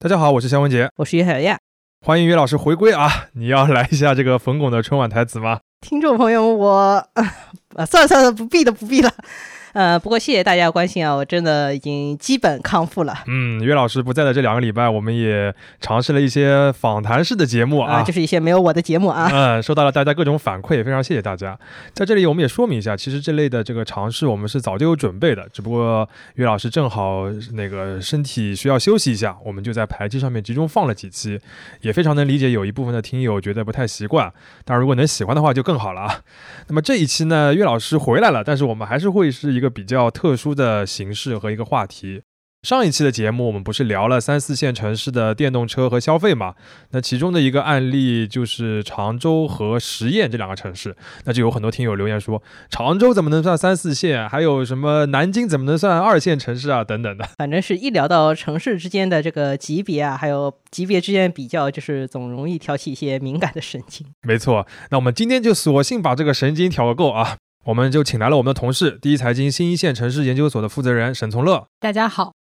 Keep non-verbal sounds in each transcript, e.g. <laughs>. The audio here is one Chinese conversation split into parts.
大家好，我是肖文杰，我是于海亚，欢迎于老师回归啊！<laughs> 你要来一下这个冯巩的春晚台词吗？听众朋友，我啊，算了算了，不必了，不必了。呃，不过谢谢大家关心啊，我真的已经基本康复了。嗯，岳老师不在的这两个礼拜，我们也尝试了一些访谈式的节目啊，就是一些没有我的节目啊。嗯，收到了大家各种反馈，非常谢谢大家。在这里，我们也说明一下，其实这类的这个尝试，我们是早就有准备的，只不过岳老师正好那个身体需要休息一下，我们就在排期上面集中放了几期，也非常能理解有一部分的听友觉得不太习惯，当然如果能喜欢的话就更好了啊。那么这一期呢，岳老师回来了，但是我们还是会是一个比较特殊的形式和一个话题。上一期的节目，我们不是聊了三四线城市的电动车和消费嘛？那其中的一个案例就是常州和十堰这两个城市。那就有很多听友留言说，常州怎么能算三四线？还有什么南京怎么能算二线城市啊？等等的。<laughs> 反正是一聊到城市之间的这个级别啊，还有级别之间比较，就是总容易挑起一些敏感的神经。没错，那我们今天就索性把这个神经挑个够啊！我们就请来了我们的同事，第一财经新一线城市研究所的负责人沈从乐。大家好，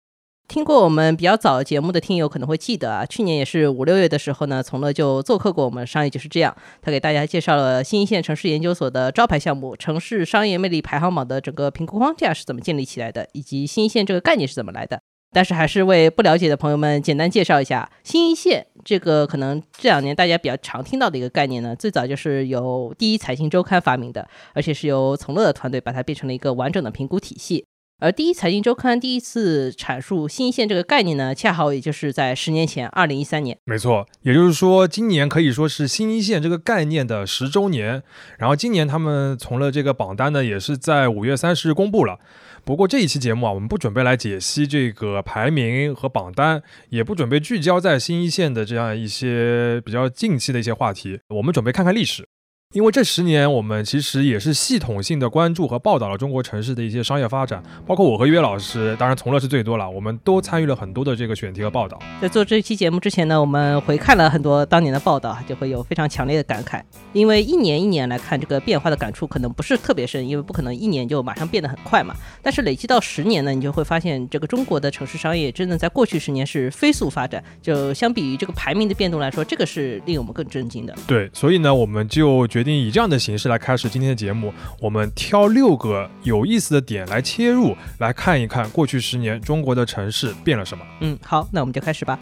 听过我们比较早节目的听友可能会记得啊，去年也是五六月的时候呢，从乐就做客过我们商业就是这样，他给大家介绍了新一线城市研究所的招牌项目——城市商业魅力排行榜的整个评估框架是怎么建立起来的，以及新一线这个概念是怎么来的。但是还是为不了解的朋友们简单介绍一下新一线这个可能这两年大家比较常听到的一个概念呢，最早就是由第一财经周刊发明的，而且是由从乐团队把它变成了一个完整的评估体系。而第一财经周刊第一次阐述新一线这个概念呢，恰好也就是在十年前，二零一三年。没错，也就是说今年可以说是新一线这个概念的十周年。然后今年他们从了这个榜单呢，也是在五月三十日公布了。不过这一期节目啊，我们不准备来解析这个排名和榜单，也不准备聚焦在新一线的这样一些比较近期的一些话题，我们准备看看历史。因为这十年，我们其实也是系统性的关注和报道了中国城市的一些商业发展，包括我和约老师，当然从乐是最多了，我们都参与了很多的这个选题和报道。在做这期节目之前呢，我们回看了很多当年的报道，就会有非常强烈的感慨。因为一年一年来看，这个变化的感触可能不是特别深，因为不可能一年就马上变得很快嘛。但是累积到十年呢，你就会发现，这个中国的城市商业真的在过去十年是飞速发展。就相比于这个排名的变动来说，这个是令我们更震惊的。对，所以呢，我们就决定以这样的形式来开始今天的节目。我们挑六个有意思的点来切入，来看一看过去十年中国的城市变了什么。嗯，好，那我们就开始吧。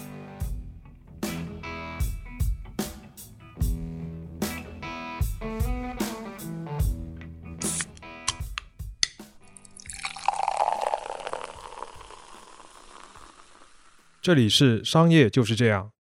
这里是商业就是这样。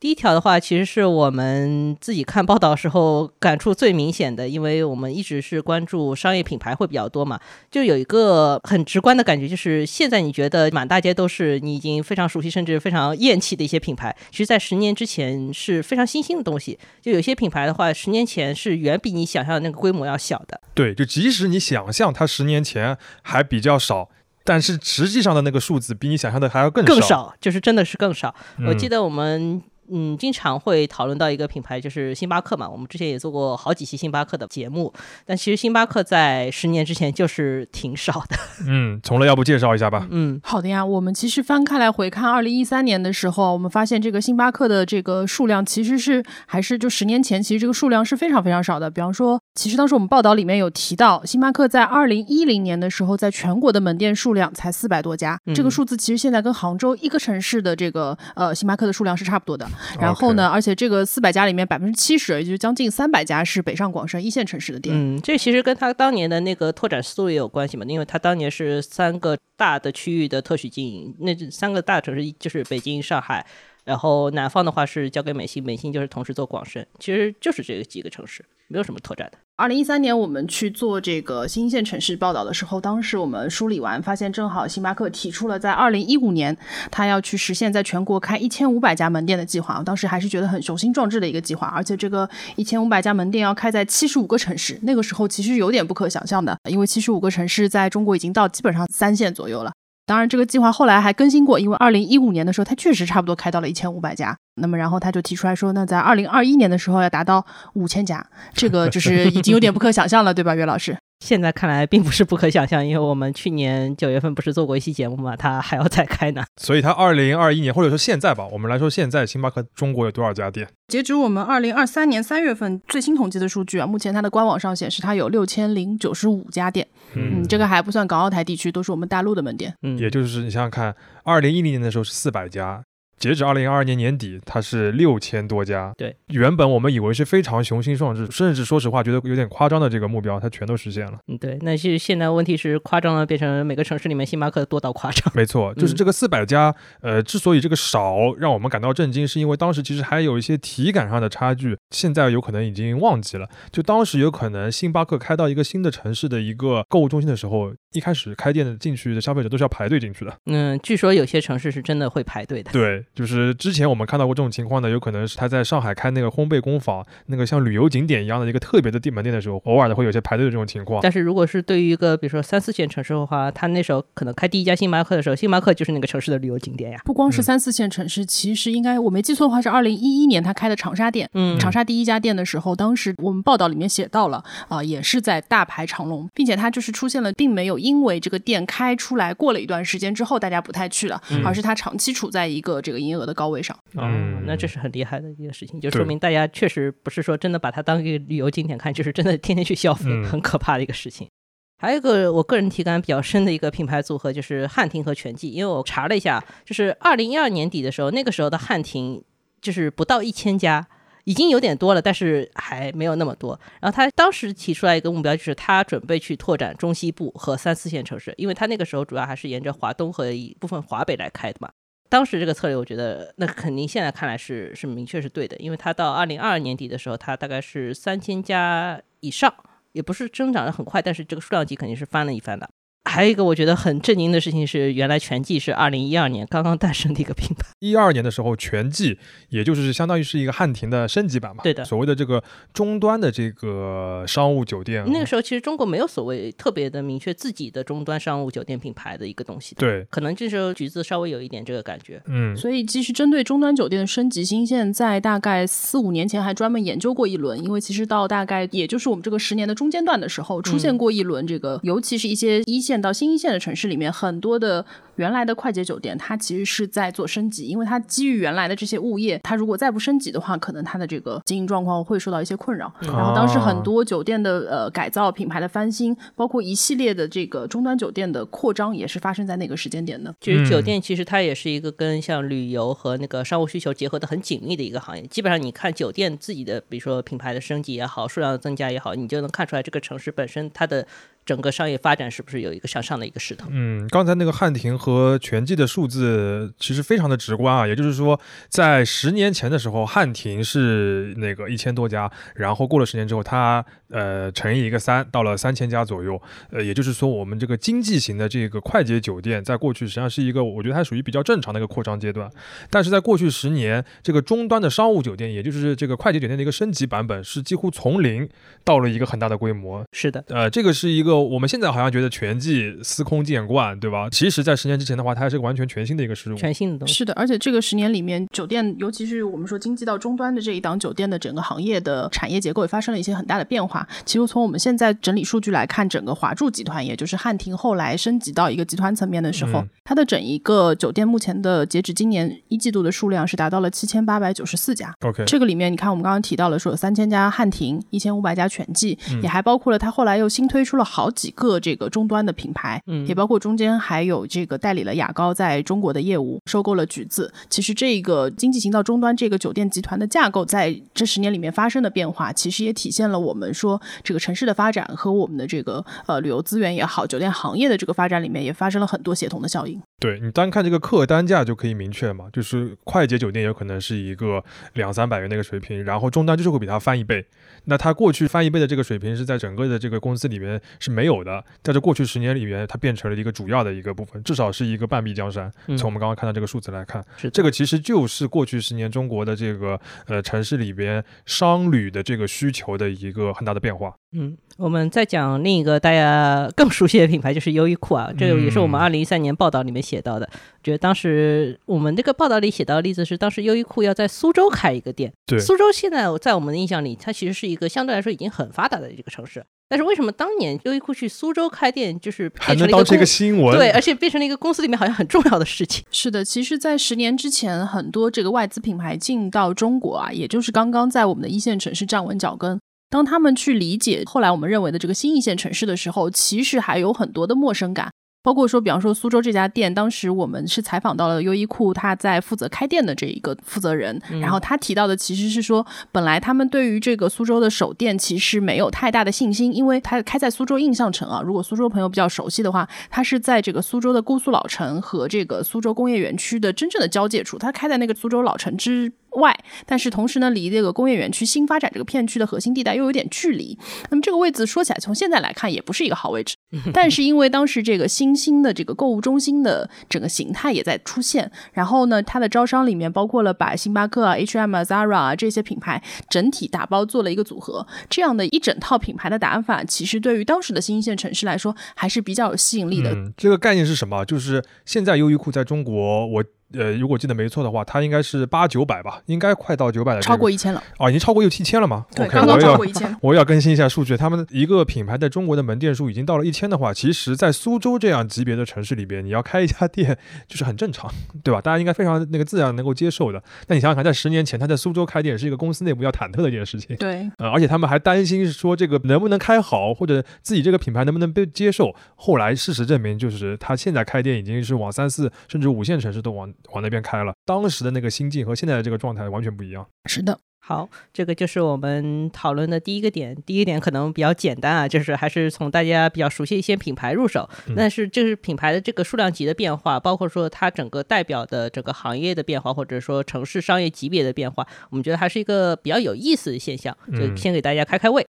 第一条的话，其实是我们自己看报道时候感触最明显的，因为我们一直是关注商业品牌会比较多嘛，就有一个很直观的感觉，就是现在你觉得满大街都是你已经非常熟悉甚至非常厌弃的一些品牌，其实在十年之前是非常新兴的东西。就有些品牌的话，十年前是远比你想象的那个规模要小的。对，就即使你想象它十年前还比较少。但是实际上的那个数字比你想象的还要更更少，就是真的是更少。我记得我们。嗯，经常会讨论到一个品牌，就是星巴克嘛。我们之前也做过好几期星巴克的节目，但其实星巴克在十年之前就是挺少的。<laughs> 嗯，从了要不介绍一下吧？嗯，好的呀。我们其实翻开来回看二零一三年的时候，我们发现这个星巴克的这个数量其实是还是就十年前，其实这个数量是非常非常少的。比方说，其实当时我们报道里面有提到，星巴克在二零一零年的时候，在全国的门店数量才四百多家。这个数字其实现在跟杭州一个城市的这个呃星巴克的数量是差不多的。然后呢？而且这个四百家里面，百分之七十，也就是将近三百家是北上广深一线城市的店。嗯，这其实跟他当年的那个拓展思路也有关系嘛，因为他当年是三个大的区域的特许经营，那三个大城市就是北京、上海，然后南方的话是交给美心，美心就是同时做广深，其实就是这几个城市，没有什么拓展的。二零一三年，我们去做这个新一线城市报道的时候，当时我们梳理完，发现正好星巴克提出了在二零一五年，他要去实现在全国开一千五百家门店的计划。当时还是觉得很雄心壮志的一个计划，而且这个一千五百家门店要开在七十五个城市，那个时候其实有点不可想象的，因为七十五个城市在中国已经到基本上三线左右了。当然，这个计划后来还更新过，因为二零一五年的时候，它确实差不多开到了一千五百家。那么，然后他就提出来说，那在二零二一年的时候要达到五千家，这个就是已经有点不可想象了，对吧，岳老师？现在看来并不是不可想象，因为我们去年九月份不是做过一期节目嘛，它还要再开呢。所以它二零二一年或者说现在吧，我们来说现在星巴克中国有多少家店？截止我们二零二三年三月份最新统计的数据啊，目前它的官网上显示它有六千零九十五家店，嗯，这个还不算港澳台地区，都是我们大陆的门店。嗯，也就是你想想看，二零一零年的时候是四百家。截止二零二二年年底，它是六千多家。对，原本我们以为是非常雄心壮志，甚至说实话觉得有点夸张的这个目标，它全都实现了。嗯，对。那是现在问题是夸张了，变成每个城市里面星巴克多到夸张。没错，就是这个四百家，呃，之所以这个少，让我们感到震惊，是因为当时其实还有一些体感上的差距，现在有可能已经忘记了。就当时有可能星巴克开到一个新的城市的一个购物中心的时候，一开始开店的进去的消费者都是要排队进去的。嗯，据说有些城市是真的会排队的。对，就是之前。我们看到过这种情况呢，有可能是他在上海开那个烘焙工坊，那个像旅游景点一样的一个特别的地门店的时候，偶尔的会有些排队的这种情况。但是如果是对于一个比如说三四线城市的话，他那时候可能开第一家星巴克的时候，星巴克就是那个城市的旅游景点呀。不光是三四线城市，其实应该我没记错的话是二零一一年他开的长沙店。嗯，长沙第一家店的时候，当时我们报道里面写到了啊，也是在大排长龙，并且它就是出现了，并没有因为这个店开出来过了一段时间之后大家不太去了，而是它长期处在一个这个营业额的高位上。嗯，那。这是很厉害的一个事情，就说明大家确实不是说真的把它当一个旅游景点看，就是真的天天去消费，很可怕的一个事情。还有一个我个人体感比较深的一个品牌组合就是汉庭和全季，因为我查了一下，就是二零一二年底的时候，那个时候的汉庭就是不到一千家，已经有点多了，但是还没有那么多。然后他当时提出来一个目标，就是他准备去拓展中西部和三四线城市，因为他那个时候主要还是沿着华东和一部分华北来开的嘛。当时这个策略，我觉得那肯定现在看来是是明确是对的，因为它到二零二二年底的时候，它大概是三千家以上，也不是增长的很快，但是这个数量级肯定是翻了一番的。还有一个我觉得很震惊的事情是，原来全季是二零一二年刚刚诞生的一个品牌。一二年的时候，全季也就是相当于是一个汉庭的升级版嘛。对的，所谓的这个终端的这个商务酒店。那个时候其实中国没有所谓特别的明确自己的终端商务酒店品牌的一个东西。对，可能这时候橘子稍微有一点这个感觉。嗯，所以其实针对终端酒店的升级新线，在大概四五年前还专门研究过一轮，因为其实到大概也就是我们这个十年的中间段的时候，出现过一轮这个，尤其是一些一线到新一线的城市。里面很多的原来的快捷酒店，它其实是在做升级，因为它基于原来的这些物业，它如果再不升级的话，可能它的这个经营状况会受到一些困扰。然后当时很多酒店的呃改造、品牌的翻新，包括一系列的这个终端酒店的扩张，也是发生在那个时间点的。就是酒店其实它也是一个跟像旅游和那个商务需求结合的很紧密的一个行业。基本上你看酒店自己的，比如说品牌的升级也好，数量的增加也好，你就能看出来这个城市本身它的。整个商业发展是不是有一个向上的一个势头？嗯，刚才那个汉庭和全季的数字其实非常的直观啊，也就是说，在十年前的时候，汉庭是那个一千多家，然后过了十年之后，它呃乘以一个三，到了三千家左右。呃，也就是说，我们这个经济型的这个快捷酒店，在过去实际上是一个，我觉得它属于比较正常的一个扩张阶段。但是在过去十年，这个终端的商务酒店，也就是这个快捷酒店的一个升级版本，是几乎从零到了一个很大的规模。是的，呃，这个是一个。我们现在好像觉得全季司空见惯，对吧？其实，在十年之前的话，它还是个完全全新的一个事物，全新的东西。是的，而且这个十年里面，酒店，尤其是我们说经济到终端的这一档酒店的整个行业的产业结构也发生了一些很大的变化。其实从我们现在整理数据来看，整个华住集团，也就是汉庭后来升级到一个集团层面的时候，它的整一个酒店目前的截止今年一季度的数量是达到了七千八百九十四家。OK，这个里面你看，我们刚刚提到了说有三千家汉庭，一千五百家全季，也还包括了它后来又新推出了好几个。个这个终端的品牌，嗯，也包括中间还有这个代理了雅高在中国的业务，收购了橘子。其实这个经济型到终端这个酒店集团的架构，在这十年里面发生的变化，其实也体现了我们说这个城市的发展和我们的这个呃旅游资源也好，酒店行业的这个发展里面也发生了很多协同的效应。对你单看这个客单价就可以明确嘛，就是快捷酒店有可能是一个两三百元的一个水平，然后终端就是会比它翻一倍。那它过去翻一倍的这个水平是在整个的这个公司里面是没有的。在这过去十年里面，它变成了一个主要的一个部分，至少是一个半壁江山。从我们刚刚看到这个数字来看，这个其实就是过去十年中国的这个呃城市里边商旅的这个需求的一个很大的变化。嗯，我们再讲另一个大家更熟悉的品牌，就是优衣库啊，这个也是我们二零一三年报道里面写到的。觉得当时我们这个报道里写到的例子是，当时优衣库要在苏州开一个店。对，苏州现在在我们的印象里，它其实是一个相对来说已经很发达的一个城市。但是为什么当年优衣库去苏州开店，就是还能当这个新闻？对，而且变成了一个公司里面好像很重要的事情。是的，其实，在十年之前，很多这个外资品牌进到中国啊，也就是刚刚在我们的一线城市站稳脚跟。当他们去理解后来我们认为的这个新一线城市的时候，其实还有很多的陌生感。包括说，比方说苏州这家店，当时我们是采访到了优衣库他在负责开店的这一个负责人，然后他提到的其实是说，本来他们对于这个苏州的首店其实没有太大的信心，因为他开在苏州印象城啊。如果苏州朋友比较熟悉的话，它是在这个苏州的姑苏老城和这个苏州工业园区的真正的交界处，它开在那个苏州老城之。外，但是同时呢，离这个工业园区新发展这个片区的核心地带又有点距离。那么这个位置说起来，从现在来看也不是一个好位置。<laughs> 但是因为当时这个新兴的这个购物中心的整个形态也在出现，然后呢，它的招商里面包括了把星巴克啊、H&M 啊、Zara 啊这些品牌整体打包做了一个组合，这样的一整套品牌的打法，其实对于当时的新一线城市来说还是比较有吸引力的。嗯，这个概念是什么？就是现在优衣库在中国，我。呃，如果记得没错的话，它应该是八九百吧，应该快到九百了，超过一千了啊，已经超过六七千了吗？对，刚刚超过一千。<laughs> 我要更新一下数据，他们一个品牌在中国的门店数已经到了一千的话，其实，在苏州这样级别的城市里边，你要开一家店就是很正常，对吧？大家应该非常那个自然能够接受的。那你想想看，在十年前，他在苏州开店是一个公司内部要忐忑的一件事情，对，呃，而且他们还担心说这个能不能开好，或者自己这个品牌能不能被接受。后来事实证明，就是他现在开店已经是往三四甚至五线城市都往往那边开了。当时的那个心境和现在的这个状态完全不一样。是的，好，这个就是我们讨论的第一个点。第一点可能比较简单啊，就是还是从大家比较熟悉一些品牌入手。但是就是品牌的这个数量级的变化，包括说它整个代表的整个行业的变化，或者说城市商业级别的变化，我们觉得还是一个比较有意思的现象。就先给大家开开胃。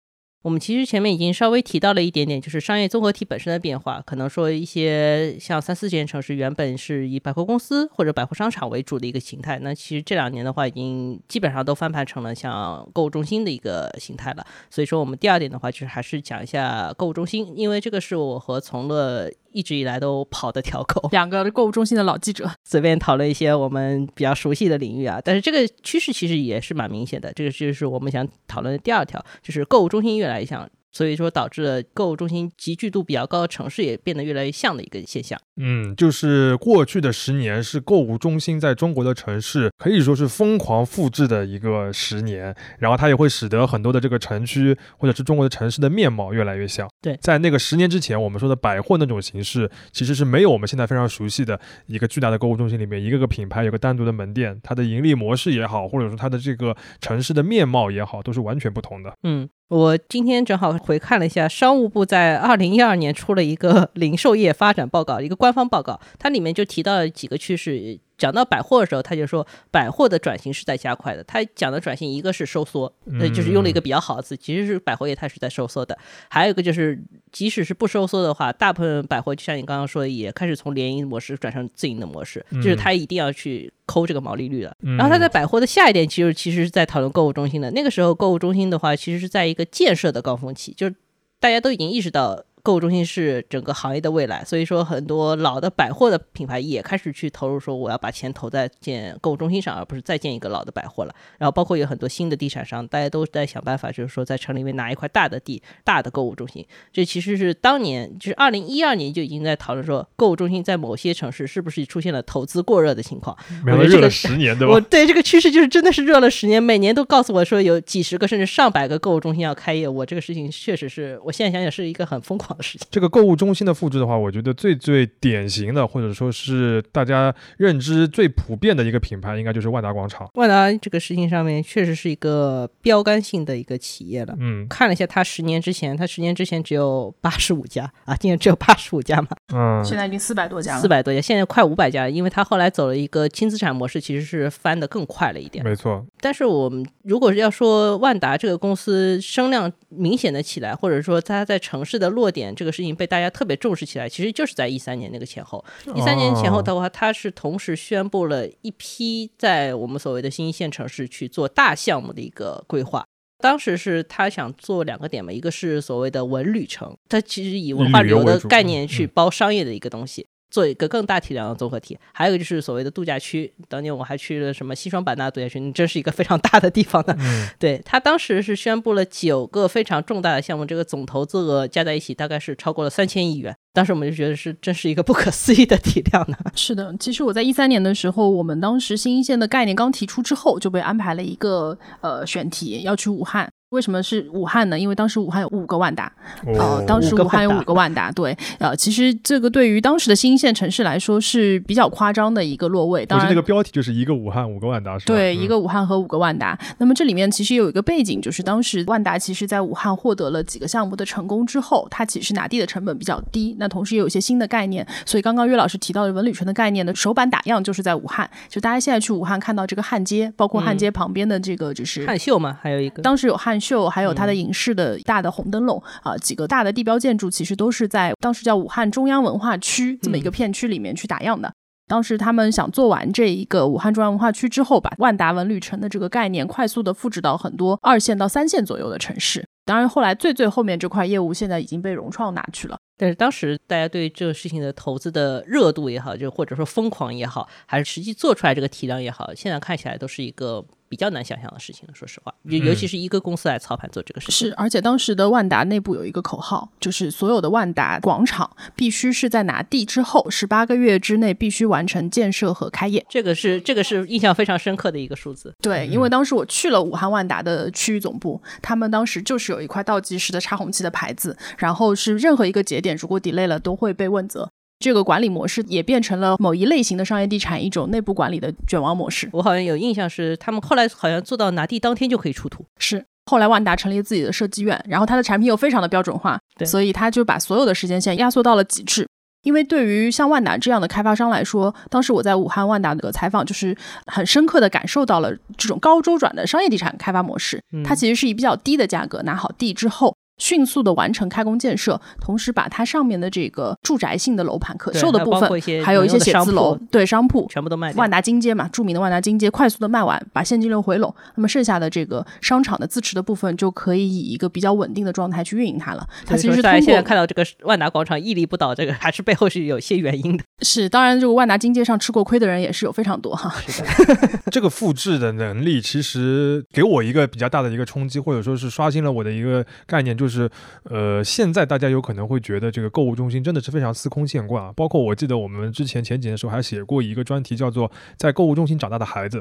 我们其实前面已经稍微提到了一点点，就是商业综合体本身的变化。可能说一些像三四线城市原本是以百货公司或者百货商场为主的一个形态，那其实这两年的话，已经基本上都翻盘成了像购物中心的一个形态了。所以说，我们第二点的话，就是还是讲一下购物中心，因为这个是我和从乐。一直以来都跑的条狗，<laughs> 两个购物中心的老记者，随便讨论一些我们比较熟悉的领域啊。但是这个趋势其实也是蛮明显的，这个就是我们想讨论的第二条，就是购物中心越来越像。所以说，导致了购物中心集聚度比较高的城市也变得越来越像的一个现象。嗯，就是过去的十年是购物中心在中国的城市可以说是疯狂复制的一个十年，然后它也会使得很多的这个城区或者是中国的城市的面貌越来越像。对，在那个十年之前，我们说的百货那种形式，其实是没有我们现在非常熟悉的一个巨大的购物中心里面一个个品牌有个单独的门店，它的盈利模式也好，或者说它的这个城市的面貌也好，都是完全不同的。嗯。我今天正好回看了一下，商务部在二零一二年出了一个零售业发展报告，一个官方报告，它里面就提到了几个趋势。讲到百货的时候，他就说百货的转型是在加快的。他讲的转型，一个是收缩，那就是用了一个比较好的词，其实是百货业它是在收缩的。还有一个就是，即使是不收缩的话，大部分百货就像你刚刚说的，也开始从联营模式转成自营的模式，就是他一定要去抠这个毛利率了。然后他在百货的下一点，其实其实是在讨论购物中心的。那个时候，购物中心的话，其实是在一个建设的高峰期，就是大家都已经意识到。购物中心是整个行业的未来，所以说很多老的百货的品牌也开始去投入，说我要把钱投在建购物中心上，而不是再建一个老的百货了。然后包括有很多新的地产商，大家都在想办法，就是说在城里面拿一块大的地、大的购物中心。这其实是当年就是二零一二年就已经在讨论说，购物中心在某些城市是不是出现了投资过热的情况。热了十年，对吧？我对这个趋势就是真的是热了十年，每年都告诉我说有几十个甚至上百个购物中心要开业。我这个事情确实是我现在想想是一个很疯狂。这个购物中心的复制的话，我觉得最最典型的，或者说是大家认知最普遍的一个品牌，应该就是万达广场。万达这个事情上面确实是一个标杆性的一个企业了。嗯，看了一下，它十年之前，它十年之前只有八十五家啊，今年只有八十五家嘛。嗯，现在已经四百多家了。四百多家，现在快五百家，因为它后来走了一个轻资产模式，其实是翻得更快了一点。没错。但是我们如果是要说万达这个公司声量明显的起来，或者说它在城市的落点这个事情被大家特别重视起来，其实就是在一三年那个前后。一三年前后的话，它是同时宣布了一批在我们所谓的新一线城市去做大项目的一个规划。当时是他想做两个点嘛，一个是所谓的文旅城，它其实以文化旅游的概念去包商业的一个东西。做一个更大体量的综合体。还有一个就是所谓的度假区，当年我还去了什么西双版纳度假区，真是一个非常大的地方呢。嗯对他当时是宣布了九个非常重大的项目，这个总投资额加在一起大概是超过了三千亿元。当时我们就觉得是真是一个不可思议的体量呢。是的，其实我在一三年的时候，我们当时新一线的概念刚提出之后，就被安排了一个呃选题，要去武汉。为什么是武汉呢？因为当时武汉有五个万达，呃，哦，当时武汉有五个万达，对，呃，其实这个对于当时的新一线城市来说是比较夸张的一个落位。当然那个，标题就是一个武汉五个万达是吧？对，嗯一个武汉和五个万达。那么这里面其实有一个背景，就是当时万达其实在武汉获得了几个项目的成功之后，它其实拿地的成本比较低，那同时也有一些新的概念。所以刚刚岳老师提到的文旅城的概念的首版打样就是在武汉，就大家现在去武汉看到这个汉街，包括汉街旁边的这个就是汉秀嘛，还有一个当时有汉秀，还有它的影视的大的红灯笼啊、几个大的地标建筑，其实都是在当时叫武汉中央文化区这么一个片区里面去打样的。当时他们想做完这一个武汉中央文化区之后，把万达文旅城的这个概念快速的复制到很多二线到三线左右的城市。当然，后来最最后面这块业务现在已经被融创拿去了。但是当时大家对这个事情的投资的热度也好，就或者说疯狂也好，还是实际做出来这个体量也好，现在看起来都是一个比较难想象的事情。说实话，尤尤其是一个公司来操盘做这个事情，是，而且当时的万达内部有一个口号，就是所有的万达广场必须是在拿地之后十八个月之内必须完成建设和开业。这个是这个是印象非常深刻的一个数字。对，因为当时我去了武汉万达的区域总部，他们当时就是有一块倒计时的插红旗的牌子，然后是任何一个节点如果 delay 了都会被问责。这个管理模式也变成了某一类型的商业地产一种内部管理的卷王模式。我好像有印象是他们后来好像做到拿地当天就可以出图。是后来万达成立自己的设计院，然后它的产品又非常的标准化，对所以它就把所有的时间线压缩到了极致。因为对于像万达这样的开发商来说，当时我在武汉万达的采访，就是很深刻的感受到了这种高周转的商业地产开发模式。嗯它其实是以比较低的价格拿好地之后。迅速的完成开工建设，同时把它上面的这个住宅性的楼盘可售的部分还有一些，写字楼，对商铺，全部都卖掉万达金街嘛，著名的万达金街快速的卖完，把现金流回笼，那么剩下的这个商场的自持的部分就可以以一个比较稳定的状态去运营它了。它其实是大家现在通过看到这个万达广场屹立不倒，这个还是背后是有一些原因的。<laughs> 是，当然这个万达金街上吃过亏的人也是有非常多哈。<laughs> 这个复制的能力，其实给我一个比较大的一个冲击，或者说是刷新了我的一个概念，就是，是呃，现在大家有可能会觉得这个购物中心真的是非常司空见惯啊。包括我记得我们之前前几年的时候还写过一个专题，叫做《在购物中心长大的孩子》。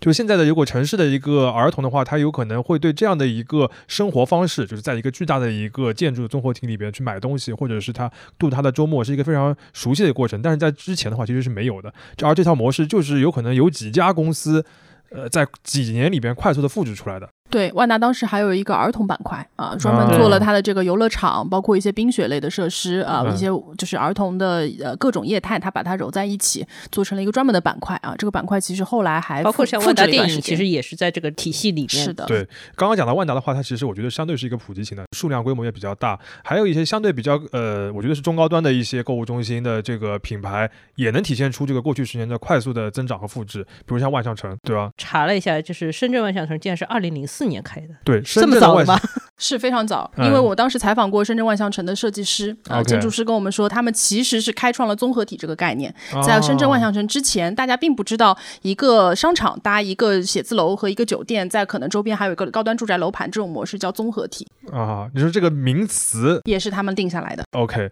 就现在的如果城市的一个儿童的话，他有可能会对这样的一个生活方式，就是在一个巨大的一个建筑的综合体里边去买东西，或者是他度他的周末，是一个非常熟悉的过程。但是在之前的话，其实是没有的。而这套模式就是有可能有几家公司，呃，在几年里边快速的复制出来的。对，万达当时还有一个儿童板块啊，专门啊做了它的这个游乐场，包括一些冰雪类的设施啊，嗯一些就是儿童的呃各种业态，它把它揉在一起，做成了一个专门的板块啊。这个板块其实后来还包括像万达电影，其实也是在这个体系里面。是的，对，刚刚讲到万达的话，它其实我觉得相对是一个普及型的，数量规模也比较大，还有一些相对比较呃，我觉得是中高端的一些购物中心的这个品牌，也能体现出这个过去十年的快速的增长和复制。比如像万象城，对吧？查了一下，就是深圳万象城竟然是二零零四年开的，对，这么早的吗？<laughs> 是非常早，嗯因为我当时采访过深圳万象城的设计师啊、建筑师跟我们说，他们其实是开创了综合体这个概念。在深圳万哦象城之前，大家并不知道一个商场搭一个写字楼和一个酒店，在可能周边还有一个高端住宅楼盘这种模式叫综合体，啊，你说这个名词也是他们定下来的。OK，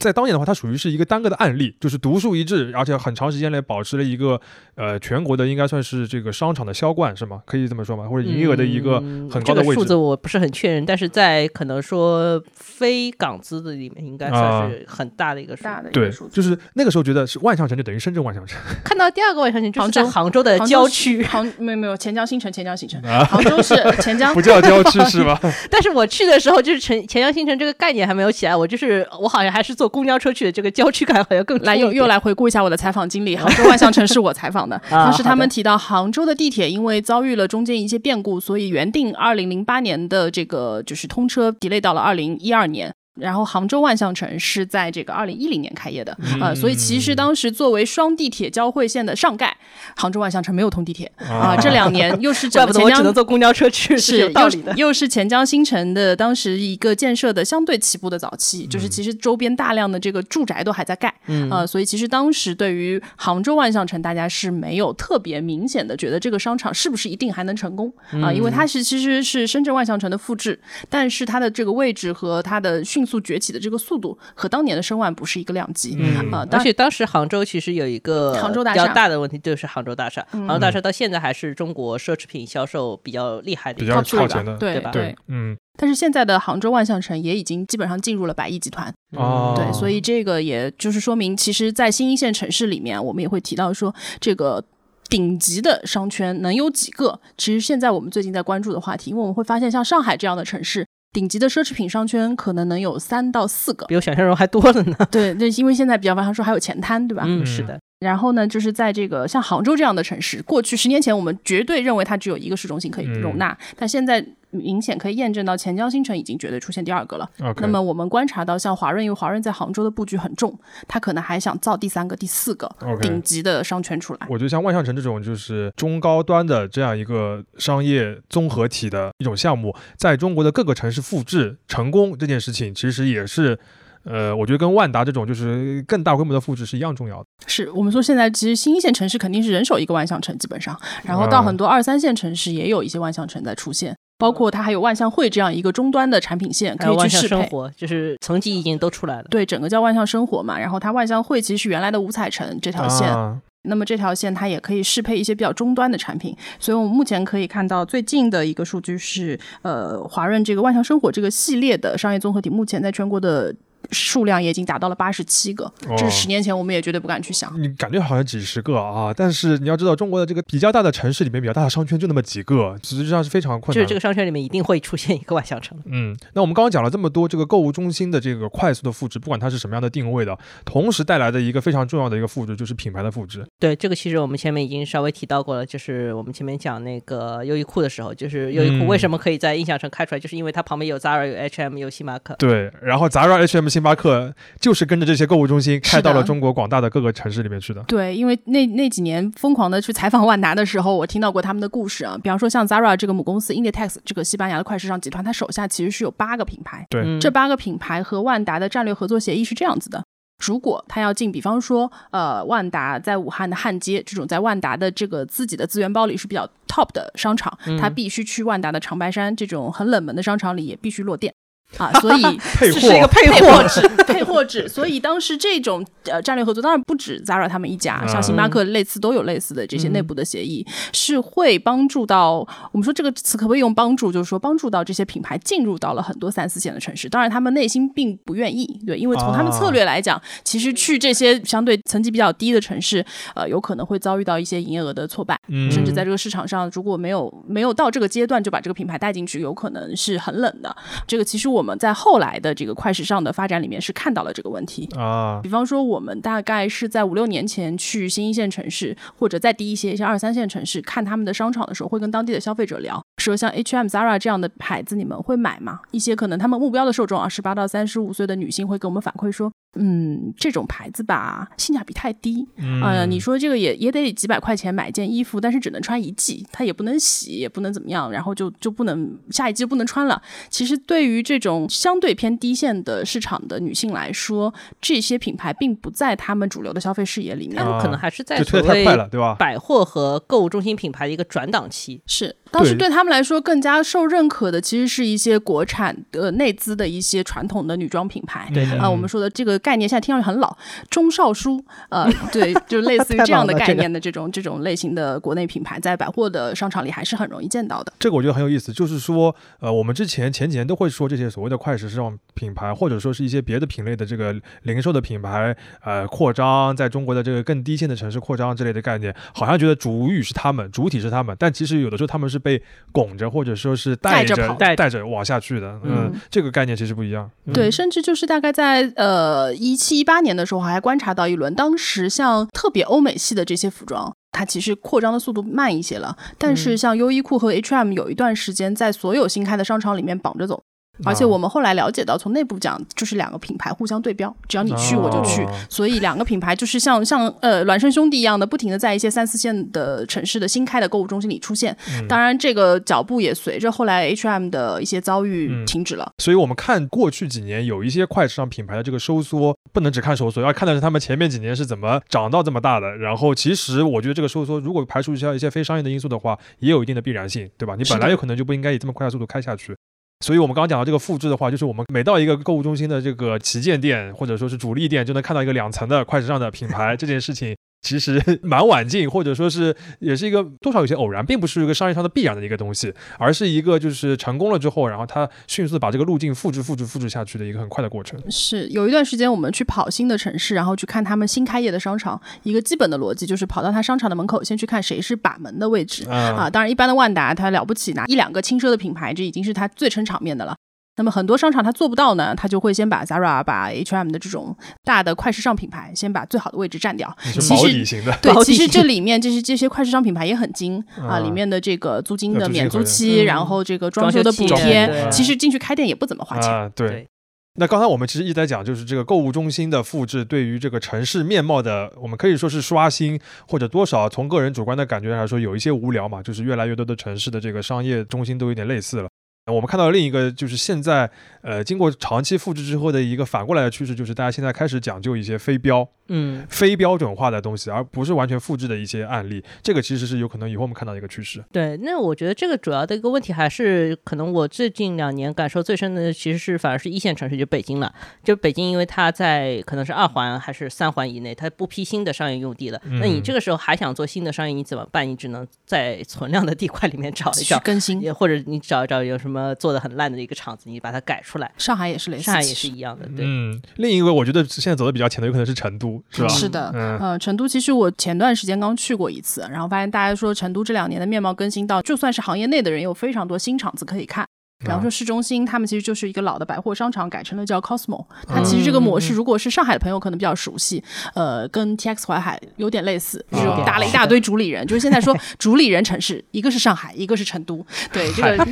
在当年的话，它属于是一个单个的案例，就是独树一帜，而且很长时间内保持了一个呃全国的应该算是这个商场的销冠是吗？可以这么说吗？或者营业额的一个嗯很高的位置这个数字我不是很确认，但是在可能说非港资的里面，应该算是很大的一个数。大的一对个数，字。就是那个时候觉得是万象城就等于深圳万象城 <laughs> 看到第二个万象城就是在杭州杭州的郊区，杭没有没有钱江新城，钱江新城，啊，杭州是 <laughs> 钱江不叫郊区 <laughs> 是吧？但是我去的时候就是钱钱江新城这个概念还没有起来，我就是我好像还是坐公交车去的，这个郊区感好像更来又又来回顾一下我的采访经历。杭州万象城是我采访的，<laughs> 啊当时他们提到杭州的地铁因为遭遇了中间一些变故，所以原定二零零八年的这个就是通车 delay 到了二零一二年。然后杭州万象城是在这个二零一零年开业的嗯。啊、所以其实当时作为双地铁交汇线的上盖，杭州万象城没有通地铁啊、这两年又是整 <laughs> 怪不得我只个钱江能坐公交车去，是有道理的。又是钱江新城的当时一个建设的相对起步的早期，就是其实周边大量的这个住宅都还在盖，嗯。呃，所以其实当时对于杭州万象城，大家是没有特别明显的觉得这个商场是不是一定还能成功啊、因为它是其实是深圳万象城的复制，但是它的这个位置和它的迅速崛起的这个速度和当年的申万不是一个量级，嗯啊，而且当时杭州其实有一个比较杭州大厦大的问题，就是杭州大厦。杭州大厦到现在还是中国奢侈品销售比较厉害的比较一个靠前的对对吧对。嗯但是现在的杭州万象城也已经基本上进入了百亿集团，哦，对，所以这个也就是说明，其实，在新一线城市里面，我们也会提到说，这个顶级的商圈能有几个？其实现在我们最近在关注的话题，因为我们会发现，像上海这样的城市，顶级的奢侈品商圈可能能有三到四个。比我想象中还多了呢。<laughs> 对，那因为现在比较方说还有前滩，对吧？嗯，嗯是的，然后呢，就是在这个像杭州这样的城市，过去十年前我们绝对认为它只有一个市中心可以容纳，但现在明显可以验证到钱江新城已经绝对出现第二个了。那么我们观察到，像华润，因为华润在杭州的布局很重，他可能还想造第三个、第四个顶级的商圈出来。我觉得像万象城这种就是中高端的这样一个商业综合体的一种项目，在中国的各个城市复制成功这件事情，其实也是。呃，我觉得跟万达这种就是更大规模的复制是一样重要的。是我们说现在其实新一线城市肯定是人手一个万象城，基本上，然后到嗯很多二三线城市也有一些万象城在出现，包括它还有万象汇这样一个终端的产品线可以去适配。生活，就是层级已经都出来了。对，整个叫万象生活嘛，然后它万象汇其实是原来的五彩城这条线，啊，那么这条线它也可以适配一些比较终端的产品，所以我们目前可以看到最近的一个数据是，呃，华润这个万象生活这个系列的商业综合体，目前在全国的数量也已经达到了八十七个，这是哦十年前我们也绝对不敢去想。你感觉好像几十个啊，但是你要知道，中国的这个比较大的城市里面，比较大的商圈就那么几个，实际上是非常困难的。就是这个商圈里面一定会出现一个万象城。嗯，那我们刚刚讲了这么多这个购物中心的这个快速的复制，不管它是什么样的定位的，同时带来的一个非常重要的一个复制就是品牌的复制。对，这个其实我们前面已经稍微提到过了，就是我们前面讲那个优衣库的时候，就是优衣库嗯为什么可以在印象城开出来，就是因为它旁边有 Zara、有 H&M、有星巴克。对，然后 Zara、H&M、星巴克就是跟着这些购物中心开到了中国广大的各个城市里面去的。对，因为那那几年疯狂的去采访万达的时候，我听到过他们的故事啊，比方说像 Zara 这个母公司 Inditex 这个西班牙的快时尚集团，它手下其实是有八个品牌，对。嗯。这八个品牌和万达的战略合作协议是这样子的。如果他要进，比方说，呃，万达在武汉的汉街这种在万达的这个自己的资源包里是比较 top 的商场，他必须去万达的长白山这种很冷门的商场里也必须落店啊，所以 <laughs> 配这是一个货，配货配货制，<laughs> 配货制。所以当时这种呃战略合作，当然不止 Zara 他们一家，嗯像星巴克类似都有类似的这些内部的协议，是会帮助到我们说这个词可不可以用帮助，就是说帮助到这些品牌进入到了很多三四线的城市。当然他们内心并不愿意，对，因为从他们策略来讲，其实去这些相对层级比较低的城市，呃，有可能会遭遇到一些营业额的挫败。嗯甚至在这个市场上，如果没有没有到这个阶段就把这个品牌带进去，有可能是很冷的。这个其实我们在后来的这个快时尚的发展里面是看到了这个问题。啊比，方说，我们大概是在五六年前去新一线城市，或者再低一些，像二三线城市看他们的商场的时候，会跟当地的消费者聊，说像 H&M、Zara 这样的牌子，你们会买吗？一些可能他们目标的受众啊，十八到三十五岁的女性会给我们反馈说，嗯，这种牌子吧，性价比太低，嗯啊、你说这个也也得几百块钱买一件衣服，但是只能穿一季，它也不能洗，也不能怎么样，然后就就不能下一季就不能穿了。其实对于这种相对偏低线的市场的女性来说，这些品牌并不在她们主流的消费视野里面。他们可能还是在就推所谓得太快了，对吧？百货和购物中心品牌的一个转档期。是，当时对对他们来说更加受认可的，其实是一些国产的内资的一些传统的女装品牌。对的啊、我们说的这个概念现在听上去很老，中少书，呃，<laughs> 对，就类似于这样的概念的这种这种类型的国内品牌，在百货的商场里还是很容易见到的。这个我觉得很有意思，就是说，呃，我们之前前几年都会说这些所谓的快时尚品牌，或者说是一些别的品类的这个零售的品牌，呃，扩张在中国的这个更低线的城市扩张之类的概念，好像觉得主语是他们，主体是他们，但其实有的时候他们是被拱着，或者说是带着带着往下去的，嗯，嗯这个概念其实不一样。对，甚至就是大概在呃一七一八年的时候，还观察到一轮，当时像特别欧美系的这些服装。它其实扩张的速度慢一些了，但是像优衣库和 H&M 有一段时间在所有新开的商场里面绑着走，而且我们后来了解到，从内部讲，就是两个品牌互相对标，只要你去我就去，哦所以两个品牌就是像像呃孪生兄弟一样的，不停的在一些三四线的城市的新开的购物中心里出现。嗯当然，这个脚步也随着后来 H&M 的一些遭遇嗯停止了。所以我们看过去几年有一些快时尚品牌的这个收缩，不能只看收缩，要看的是他们前面几年是怎么长到这么大的。然后其实我觉得这个收缩，如果排除一下一些非商业的因素的话，也有一定的必然性，对吧？你本来有可能就不应该以这么快的速度开下去。所以我们刚刚讲到这个复制的话，就是我们每到一个购物中心的这个旗舰店或者说是主力店，就能看到一个两层的快时尚的品牌，这件事情其实 <laughs> 蛮晚进，或者说是也是一个多少有些偶然，并不是一个商业上的必然的一个东西，而是一个就是成功了之后，然后他迅速地把这个路径复制、复制、复制下去的一个很快的过程。是有一段时间，我们去跑新的城市，然后去看他们新开业的商场，一个基本的逻辑就是跑到他商场的门口，先去看谁是把门的位置。啊啊，当然，一般的万达它了不起，拿一两个轻奢的品牌，这已经是它最撑场面的了。那么很多商场它做不到呢，它就会先把 Zara、把 H&M 的这种大的快时尚品牌，先把最好的位置占掉。是保其实底型的，对其实这里面就是这些快时尚品牌也很精啊，嗯里面的这个租金的免呃租期，嗯然后这个装装修的补贴，其实进去开店也不怎么花钱。啊，对。对那刚才我们其实一直在讲，就是这个购物中心的复制对于这个城市面貌的，我们可以说是刷新，或者多少从个人主观的感觉来说有一些无聊嘛，就是越来越多的城市的这个商业中心都有点类似了。我们看到另一个就是现在，呃，经过长期复制之后的一个反过来的趋势，就是大家现在开始讲究一些非标、嗯，非标准化的东西，而不是完全复制的一些案例。这个其实是有可能以后我们看到一个趋势。对，那我觉得这个主要的一个问题还是可能我最近两年感受最深的，其实是反而是一线城市，就北京了。就北京，因为它在可能是二环还是三环以内，它不批新的商业用地了。那你嗯这个时候还想做新的商业，你怎么办？你只能在存量的地块里面找一去找，更新，也或者你找一找有什么做的很烂的一个厂子，你把它改出来。上海也是类似，上海也是一样的，对。嗯，另一个我觉得现在走的比较前的有可能是成都，是吧？是的，嗯呃，成都其实我前段时间刚去过一次，然后发现大家说成都这两年的面貌更新到，就算是行业内的人有非常多新厂子可以看。比方说市中心，他们其实就是一个老的百货商场，改成了叫 Cosmo。它其实这个模式，如果是上海的朋友可能比较熟悉，呃，跟 TX 淮海有点类似，就是啊搭了一大堆主理人。就是现在说 <laughs> 主理人城市，一个是上海，一个是成都。对这个，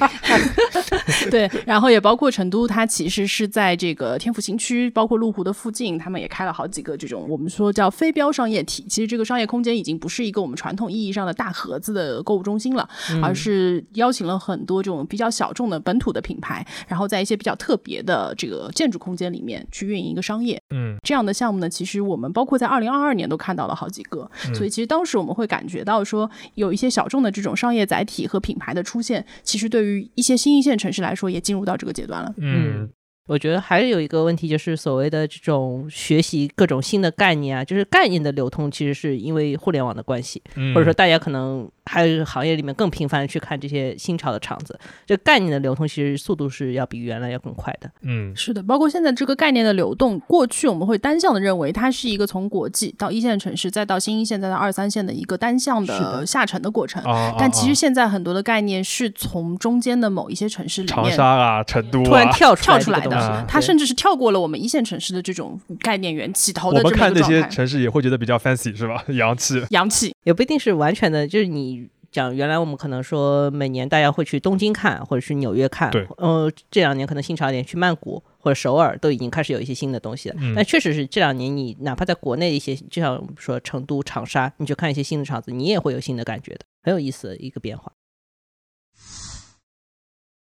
<laughs> 对，然后也包括成都，它其实是在这个天府新区，包括麓湖的附近，他们也开了好几个这种我们说叫非标商业体。其实这个商业空间已经不是一个我们传统意义上的大盒子的购物中心了，而是邀请了很多这种比较小众的本土的品牌，然后在一些比较特别的这个建筑空间里面去运营一个商业。嗯这样的项目呢，其实我们包括在二零二二年都看到了好几个，所以其实当时我们会感觉到说，有一些小众的这种商业载体和品牌的出现，其实对于一些新一线城市来说，也进入到这个阶段了。嗯我觉得还有一个问题，就是所谓的这种学习各种新的概念啊，就是概念的流通，其实是因为互联网的关系，嗯，或者说大家可能还有行业里面更频繁的去看这些新潮的厂子，这概念的流通其实速度是要比原来要更快的。嗯是的，包括现在这个概念的流动，过去我们会单向的认为它是一个从国际到一线城市，再到新一线，再到二三线的一个单向的的下沉的过程。啊，但其实啊现在很多的概念是从中间的某一些城市里面长沙啊、成都突然啊，跳出跳出来的啊，它甚至是跳过了我们一线城市的这种概念源起头我的这么一们看那。些城市也会觉得比较 fancy 是吧？<laughs> 洋气。洋气，也不一定是完全的，就是你。讲原来我们可能说每年大家会去东京看，或者是纽约看，对，呃，这两年可能新潮一点去曼谷或者首尔都已经开始有一些新的东西了。嗯但确实是这两年你哪怕在国内一些，就像我们说成都、长沙，你去看一些新的场子，你也会有新的感觉的，很有意思的一个变化。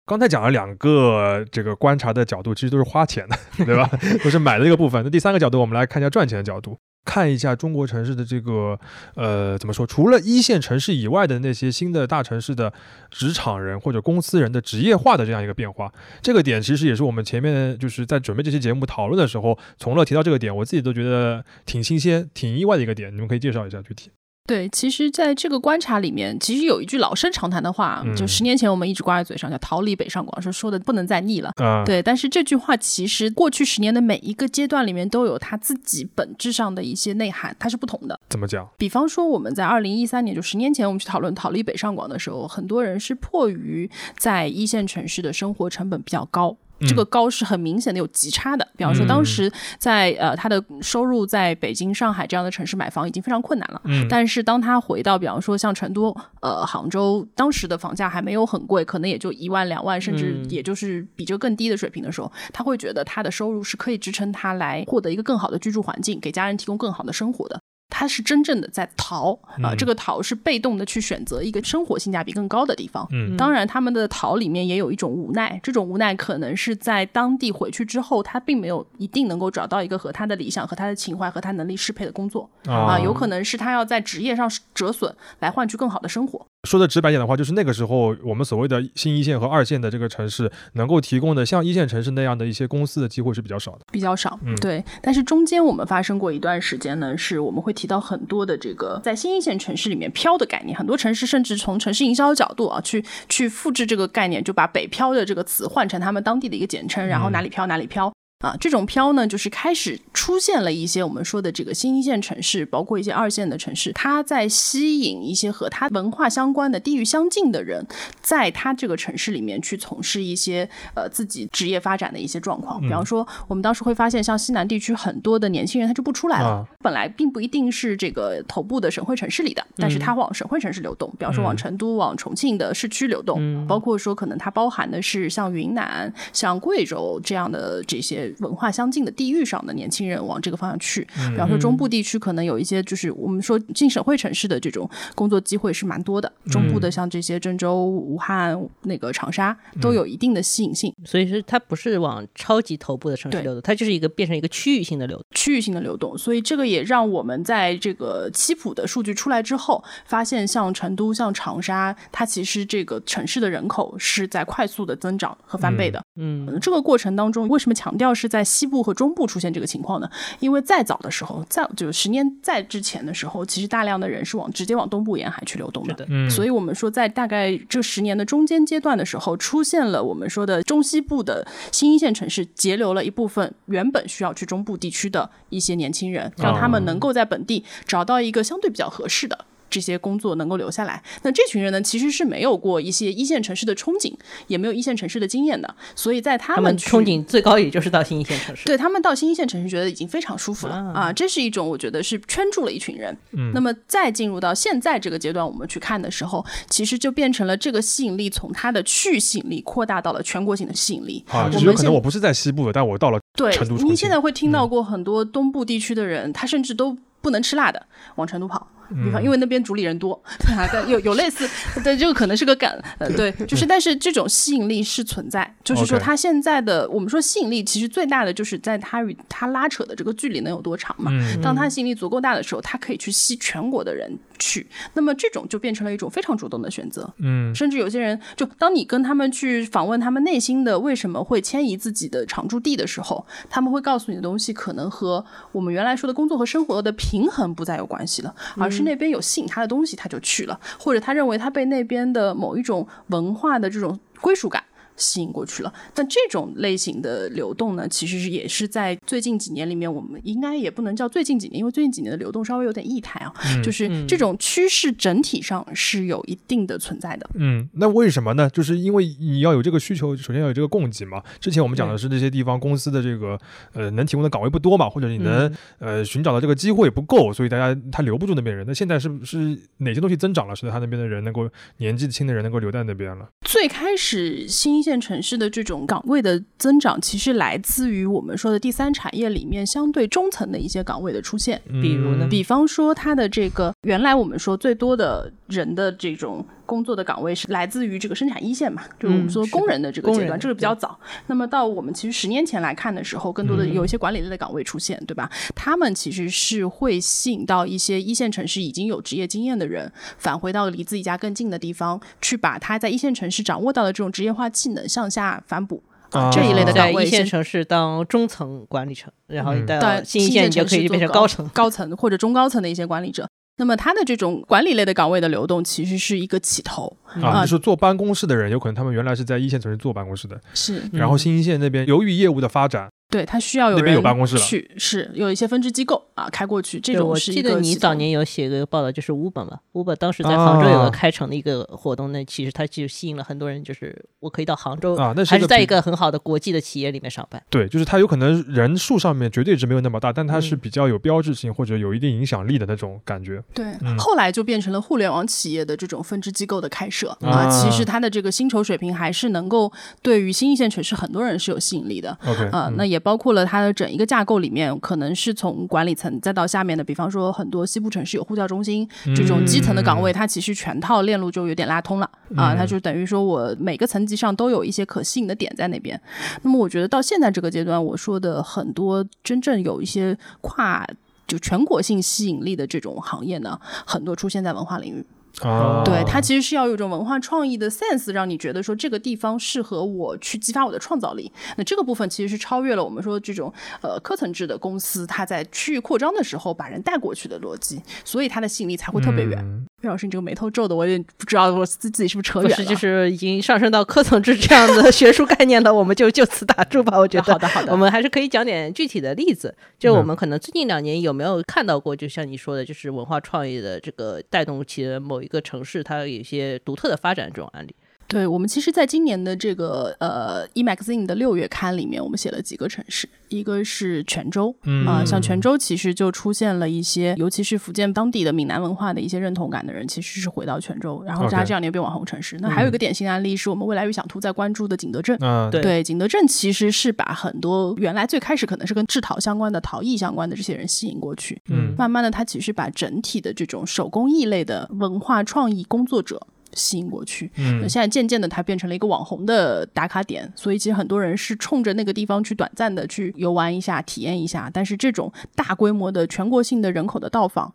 刚才讲了两个这个观察的角度，其实都是花钱的，<laughs> 对吧？都是买的一个部分。那第三个角度，我们来看一下赚钱的角度，看一下中国城市的这个呃怎么说？除了一线城市以外的那些新的大城市的职场人或者公司人的职业化的这样一个变化，这个点其实也是我们前面就是在准备这期节目讨论的时候，从乐提到这个点，我自己都觉得挺新鲜、挺意外的一个点。你们可以介绍一下具体。对，其实在这个观察里面，其实有一句老生常谈的话，嗯就十年前我们一直挂在嘴上，叫“逃离北上广”，说说的不能再腻了。啊、对，但是这句话其实过去十年的每一个阶段里面都有它自己本质上的一些内涵，它是不同的。怎么讲？比方说，我们在二零一三年，就十年前，我们去讨论逃离北上广的时候，很多人是迫于在一线城市的生活成本比较高。这个高是很明显的有极差的。比方说，当时在呃他的收入在北京、上海这样的城市买房已经非常困难了，嗯但是当他回到比方说像成都、呃杭州，当时的房价还没有很贵，可能也就一万两万，甚至嗯也就是比这更低的水平的时候，他会觉得他的收入是可以支撑他来获得一个更好的居住环境，给家人提供更好的生活的。他是真正的在逃啊、嗯这个逃是被动的去选择一个生活性价比更高的地方。嗯当然，他们的逃里面也有一种无奈，这种无奈可能是在当地回去之后，他并没有一定能够找到一个和他的理想、和他的情怀、和他能力适配的工作啊、有可能是他要在职业上折损，来换取更好的生活。说的直白点的话，就是那个时候我们所谓的新一线和二线的这个城市能够提供的像一线城市那样的一些公司的机会是比较少的。比较少，嗯对。但是中间我们发生过一段时间呢，是我们会提到很多的这个在新一线城市里面漂的概念，很多城市甚至从城市营销角度啊，去去复制这个概念，就把北漂的这个词换成他们当地的一个简称，然后哪里漂哪里漂。啊，这种漂呢，就是开始出现了一些我们说的这个新一线城市，包括一些二线的城市，它在吸引一些和它文化相关的、地域相近的人，在它这个城市里面去从事一些呃自己职业发展的一些状况。比方说，我们当时会发现，像西南地区很多的年轻人他就不出来了，啊。本来并不一定是这个头部的省会城市里的，但是他往省会城市流动，比方说往成都、往重庆的市区流动，包括说可能它包含的是像云南、像贵州这样的这些文化相近的地域上的年轻人往这个方向去。比方说中部地区可能有一些就是我们说进省会城市的这种工作机会是蛮多的，中部的像这些郑州、武汉、那个长沙都有一定的吸引性。所以是它不是往超级头部的城市流动，它就是一个变成一个区域性的流动。区域性的流动，所以这个也让我们在这个七普的数据出来之后，发现像成都、像长沙，它其实这个城市的人口是在快速的增长和翻倍的。嗯嗯，这个过程当中，为什么强调是在西部和中部出现这个情况呢？因为再早的时候，在就是十年再之前的时候，其实大量的人是往直接往东部沿海去流动的。的嗯，所以我们说，在大概这十年的中间阶段的时候，出现了我们说的中西部的新一线城市，截留了一部分原本需要去中部地区的一些年轻人，让他们能够在本地找到一个相对比较合适的。这些工作能够留下来，那这群人呢，其实是没有过一些一线城市的憧憬，也没有一线城市的经验的，所以在他他们憧憬最高也就是到新一线城市。对他们到新一线城市觉得已经非常舒服了啊啊，这是一种我觉得是圈住了一群人。嗯那么再进入到现在这个阶段，我们去看的时候，其实就变成了这个吸引力从它的区域吸引力扩大到了全国性的吸引力。啊，我就是有们可能我不是在西部的，但我到了对成都您现在会听到过很多东部地区的人，他甚至都不能吃辣的，往成都跑。比方，因为那边主理人多，对啊，但有有类似，对，这个可能是个梗，呃，对，就是，但是这种吸引力是存在，就是说它现在的我们说吸引力，其实最大的就是在他与他拉扯的这个距离能有多长嘛。嗯当他吸引力足够大的时候，他可以去吸全国的人去，那么这种就变成了一种非常主动的选择。嗯甚至有些人，就当你跟他们去访问他们内心的为什么会迁移自己的常住地的时候，他们会告诉你的东西，可能和我们原来说的工作和生活的平衡不再有关系了，而是那边有吸引他的东西，他就去了，或者他认为他被那边的某一种文化的这种归属感。吸引过去了，但这种类型的流动呢，其实是也是在最近几年里面，我们应该也不能叫最近几年，因为最近几年的流动稍微有点异态啊，就是这种趋势整体上是有一定的存在的。嗯，那为什么呢？就是因为你要有这个需求，首先要有这个供给嘛。之前我们讲的是这些地方公司的这个呃能提供的岗位不多嘛，或者你能、嗯呃寻找的这个机会不够，所以大家他留不住那边人。那现在是不是哪些东西增长了，使得他那边的人能够年纪轻的人能够留在那边了？最开始新一线城市的这种岗位的增长，其实来自于我们说的第三产业里面相对中层的一些岗位的出现。比如呢嗯比方说，它的这个原来我们说最多的人的这种工作的岗位是来自于这个生产一线嘛，就是我们说工人的这个阶段，这个比较早。那么到我们其实十年前来看的时候，更多的嗯有一些管理类的岗位出现，对吧？他们其实是会吸引到一些一线城市已经有职业经验的人，返回到离自己家更近的地方，去把他在一线城市掌握到的这种职业化技能向下反哺。啊这一类的岗位先一线城市当中层管理层，然后嗯到对新一线你就可以变成高层。高层或者中高层的一些管理者。那么他的这种管理类的岗位的流动，其实是一个起头，啊，啊就是坐办公室的人，有可能他们原来是在一线城市坐办公室的，是。然后新一线那边由于业务的发展，对，他需要有那边有人办公室了去，是有一些分支机构啊开过去，这种我记得你早年有写个报道，就是 Uber 嘛，Uber 当时在杭州有啊个开城的一个活动，那其实它就吸引了很多人，就是我可以到杭州，啊，那是还是在一个很好的国际的企业里面上班。对，就是它有可能人数上面绝对值没有那么大，但它是嗯比较有标志性或者有一定影响力的那种感觉。对，嗯后来就变成了互联网企业的这种分支机构的开设啊啊。其实它的这个薪酬水平还是能够对于新一线城市很多人是有吸引力的。OK，啊、嗯那也包括了它的整一个架构里面，可能是从管理层再到下面的，比方说很多西部城市有呼叫中心这种基层的岗位，它其实全套链路就有点拉通了啊，嗯它就等于说我每个层级上都有一些可吸引的点在那边。那么我觉得到现在这个阶段，我说的很多真正有一些跨。就全国性吸引力的这种行业呢，很多出现在文化领域。啊，对，它其实是要有一种文化创意的 sense，让你觉得说这个地方适合我去激发我的创造力。那这个部分其实是超越了我们说这种呃科层制的公司，它在区域扩张的时候把人带过去的逻辑，所以它的吸引力才会特别远。嗯魏老师，你这个眉头皱的，我有点不知道我自自己是不是扯，远了。就是已经上升到科层制这样的 <laughs> 学术概念了，我们就就此打住吧。我觉得好的，好的，我们还是可以讲点具体的例子，就嗯我们可能最近两年有没有看到过，就像你说的，就是文化创意的这个带动起了某一个城市它有一些独特的发展这种案例。对我们其实，在今年的这个呃 e magazine 的六月刊里面，我们写了几个城市，一个是泉州，嗯啊、像泉州其实就出现了一些，尤其是福建当地的闽南文化的一些认同感的人，其实是回到泉州，然后它这两年变网红城市。那还有一个典型案例是我们未来预想图在关注的景德镇。啊，对对，景德镇其实是把很多原来最开始可能是跟制陶相关的、陶艺相关的这些人吸引过去，嗯慢慢的，它其实把整体的这种手工艺类的文化创意工作者吸引过去。那嗯现在渐渐的，它变成了一个网红的打卡点，所以其实很多人是冲着那个地方去短暂的去游玩一下、体验一下。但是这种大规模的全国性的人口的到访，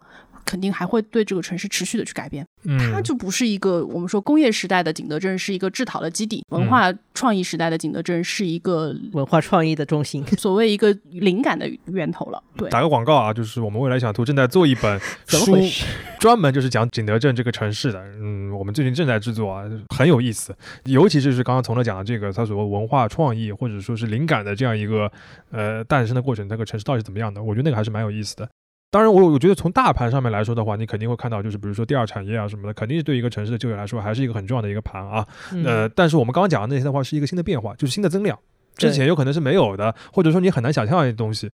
肯定还会对这个城市持续的去改变。它嗯就不是一个我们说工业时代的景德镇是一个制陶的基地，嗯文化创意时代的景德镇是一个文化创意的中心，<laughs> 所谓一个灵感的源头了。对，打个广告啊，就是我们未来想图正在做一本 <laughs> 书？专门就是讲景德镇这个城市的。嗯，我们最近正在制作啊，很有意思。尤其是就是刚刚从乐讲的这个，它所谓文化创意或者说是灵感的这样一个呃诞生的过程，这个城市到底是怎么样的？我觉得那个还是蛮有意思的。当然我，我觉得从大盘上面来说的话，你肯定会看到，就是比如说第二产业啊什么的，肯定是对一个城市的就业来说，还是一个很重要的一个盘啊。嗯呃，但是我们刚刚讲的那些的话，是一个新的变化，就是新的增量，之前有可能是没有的，或者说你很难想象的东西。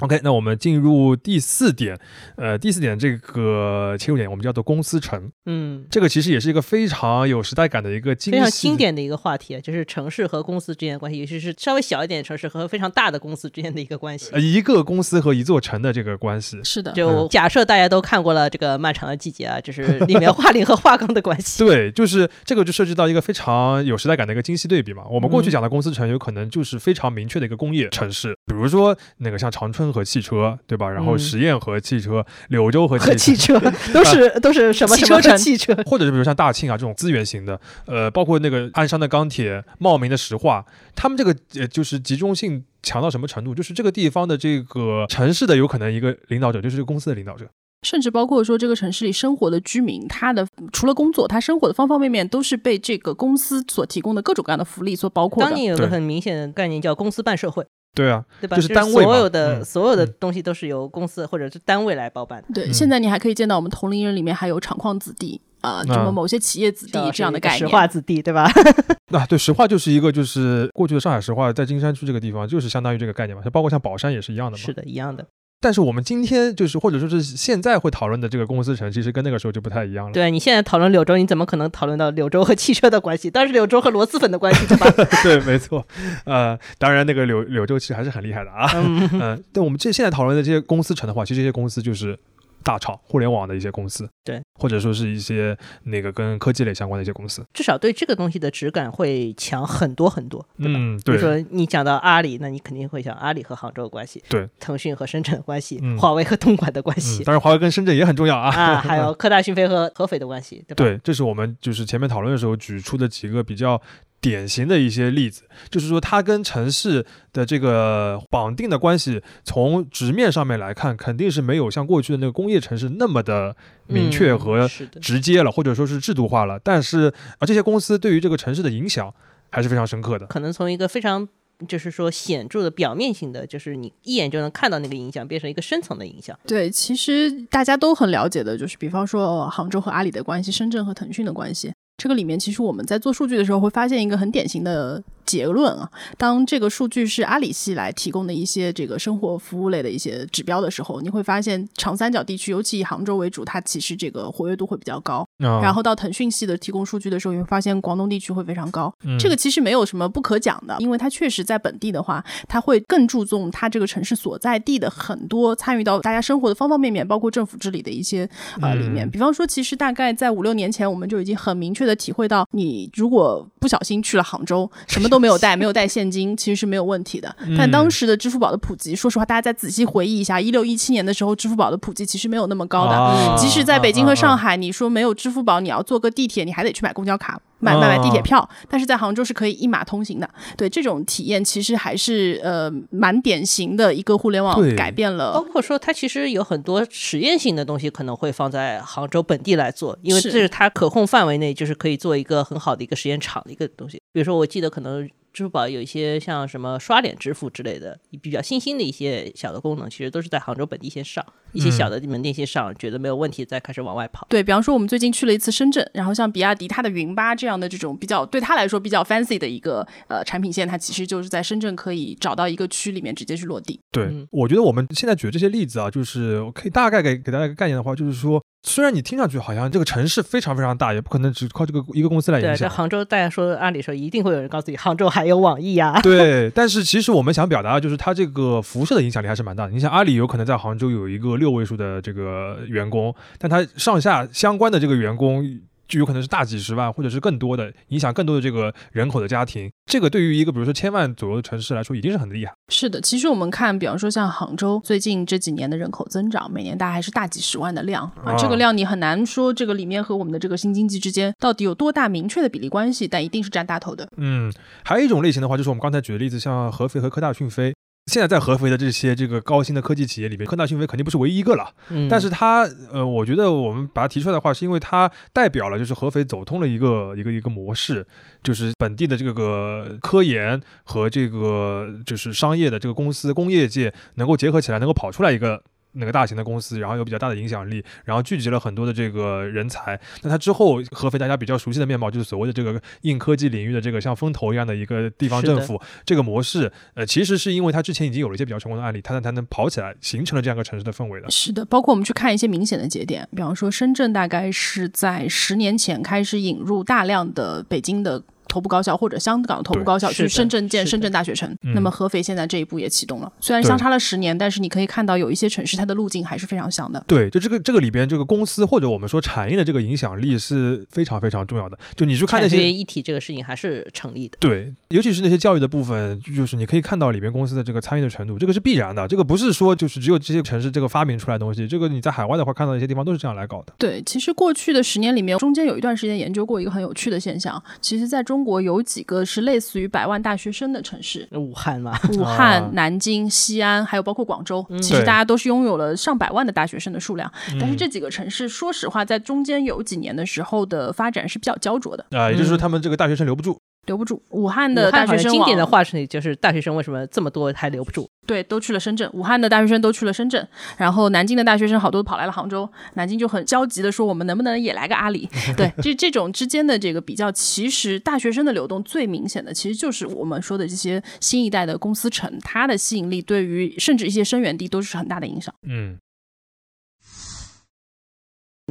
OK，那我们进入第四点，呃，第四点这个切入点我们叫做公司城，嗯，这个其实也是一个非常有时代感的一个精非常经典的一个话题，啊，就是城市和公司之间的关系，尤其是稍微小一点的城市和非常大的公司之间的一个关系呃。一个公司和一座城的这个关系。是的，就假设大家都看过了这个《漫长的季节》啊，就是里面画林和画钢的关系。对，就是这个就涉及到一个非常有时代感的一个精细对比嘛。我们过去嗯讲的公司城有可能就是非常明确的一个工业城市，比如说那个像长春和汽车，对吧？然后嗯十堰和汽车，柳州和和汽汽车。<laughs> 都是都是什么什么和汽车城汽车，或者是比如像大庆啊这种资源型的，呃，包括那个鞍山的钢铁、茂名的石化，他们这个呃就是集中性强到什么程度？就是这个地方的这个城市的有可能一个领导者就是这个公司的领导者。甚至包括说这个城市里生活的居民，他的除了工作，他生活的方方面面都是被这个公司所提供的各种各样的福利所包括的。当年有个很明显的概念叫公司办社会，对啊，对吧？就是单位所有的、嗯所有的嗯东西都是由公司或者是单位来包办的。对，嗯现在你还可以见到我们同龄人里面还有厂矿子弟啊，什么某些企业子弟这样的概念石。化子弟，对吧？<laughs> 啊，对，石化就是一个就是过去的上海石化在金山区这个地方就是相当于这个概念嘛，包括像宝山也是一样的嘛。是的，一样的。但是我们今天就是或者说是现在会讨论的这个公司城，其实跟那个时候就不太一样了。对你现在讨论柳州，你怎么可能讨论到柳州和汽车的关系？当然是柳州和螺蛳粉的关系，对吧？<laughs> 对，没错。呃，当然那个柳柳州其实还是很厉害的啊。嗯，嗯，<laughs> 但我们这现在讨论的这些公司城的话，其实这些公司就是大厂、互联网的一些公司，对，或者说是一些那个跟科技类相关的一些公司。至少对这个东西的质感会强很多很多，对吧？嗯，比如，说你讲到阿里，那你肯定会想阿里和杭州的关系，对，腾讯和深圳的关系，嗯华为和东莞的关嗯，系，当然华为跟深圳也很重要啊。<laughs> 啊，还有科大讯飞和合肥的关系，对吧？对，这是我们就是前面讨论的时候举出的几个比较典型的一些例子，就是说它跟城市的这个绑定的关系，从直面上面来看，肯定是没有像过去的那个工业城市那么的明确嗯和，直接了，或者说是制度化了。但是啊，这些公司对于这个城市的影响还是非常深刻的。可能从一个非常就是说显著的表面性的，就是你一眼就能看到那个影响，变成一个深层的影响。对，其实大家都很了解的，就是比方说杭州和阿里的关系，深圳和腾讯的关系。这个里面，其实我们在做数据的时候会发现一个很典型的结论啊。当这个数据是阿里系来提供的一些这个生活服务类的一些指标的时候，你会发现长三角地区，尤其以杭州为主，它其实这个活跃度会比较高。然后到腾讯系的提供数据的时候，你会发现广东地区会非常高。这个其实没有什么不可讲的，因为它确实在本地的话，它会更注重它这个城市所在地的很多参与到大家生活的方方面面，包括政府治理的一些呃里面。比方说，其实大概在五六年前，我们就已经很明确的。体会到，你如果不小心去了杭州，什么都没有带，没有带现金，其实是没有问题的。但当时的支付宝的普及，说实话，大家再仔细回忆一下，一六一七年的时候，支付宝的普及其实没有那么高的。即使在北京和上海，你说没有支付宝，你要坐个地铁，你还得去买公交卡。买买买地铁票，但是在杭州是可以一码通行的。对这种体验，其实还是呃蛮典型的一个互联网改变了。包括说，它其实有很多实验性的东西可能会放在杭州本地来做，因为这是它可控范围内，就是可以做一个很好的一个实验场的一个东西。比如说，我记得可能。支付宝有一些像什么刷脸支付之类的比较新兴的一些小的功能，其实都是在杭州本地先上，一些小的门店先上，觉得没有问题，再开始往外跑。对比方说，我们最近去了一次深圳，然后像比亚迪它的云巴这样的这种比较对他来说比较 fancy 的一个呃产品线，它其实就是在深圳可以找到一个区里面直接去落地。对，我觉得我们现在举的这些例子啊，就是我可以大概给给大家一个概念的话，就是说。虽然你听上去好像这个城市非常非常大，也不可能只靠这个一个公司来影响。对，在杭州，大家说，按理说一定会有人告诉你，杭州还有网易呀。<laughs> 对，但是其实我们想表达的就是，它这个辐射的影响力还是蛮大的。你像阿里有可能在杭州有一个六位数的这个员工，但它上下相关的这个员工。就有可能是大几十万，或者是更多的影响更多的这个人口的家庭，这个对于一个比如说千万左右的城市来说，已经是很厉害。是的，其实我们看，比方说像杭州最近这几年的人口增长，每年大概还是大几十万的量啊，这个量你很难说这个里面和我们的这个新经济之间到底有多大明确的比例关系，但一定是占大头的。嗯，还有一种类型的话，就是我们刚才举的例子，像合肥和科大讯飞。现在在合肥的这些这个高新的科技企业里面，科大讯飞肯定不是唯一一个了。嗯，但是它呃，我觉得我们把它提出来的话，是因为它代表了就是合肥走通了一个一个一个模式，就是本地的这个科研和这个就是商业的这个公司工业界能够结合起来，能够跑出来一个。那个大型的公司，然后有比较大的影响力，然后聚集了很多的这个人才。那它之后，合肥大家比较熟悉的面貌，就是所谓的这个硬科技领域的这个像风投一样的一个地方政府。这个模式，呃，其实是因为它之前已经有了一些比较成功的案例，它才能跑起来，形成了这样一个城市的氛围的。是的，包括我们去看一些明显的节点，比方说深圳，大概是在十年前开始引入大量的北京的。头部高校或者香港的头部高校去深圳建深圳大学城，那么合肥现在这一步也启动了。虽然相差了十年，但是你可以看到有一些城市它的路径还是非常像的。对，就这个这个里边，这个公司或者我们说产业的这个影响力是非常非常重要的。就你去看那些一体这个事情还是成立的。对，尤其是那些教育的部分，就是你可以看到里边公司的这个参与的程度，这个是必然的。这个不是说就是只有这些城市这个发明出来的东西，这个你在海外的话看到一些地方都是这样来搞的。对，其实过去的十年里面，中间有一段时间研究过一个很有趣的现象，其实在中国有几个。是类似于百万大学生的城市，武汉嘛，武汉、南京、西安，还有包括广州，其实大家都是拥有了上百万的大学生的数量。但是这几个城市，说实话，在中间有几年的时候的发展是比较焦灼的。啊，也就是说他们这个大学生留不住。留不住，武汉的大学生经典的话是，就是大学生为什么这么多还留不住？对，都去了深圳。武汉的大学生都去了深圳，然后南京的大学生好多跑来了杭州。南京就很焦急的说：“我们能不能也来个阿里？<laughs> ”对，这这种之间的这个比较，其实大学生的流动最明显的，其实就是我们说的这些新一代的公司城，它的吸引力对于甚至一些生源地都是很大的影响。嗯。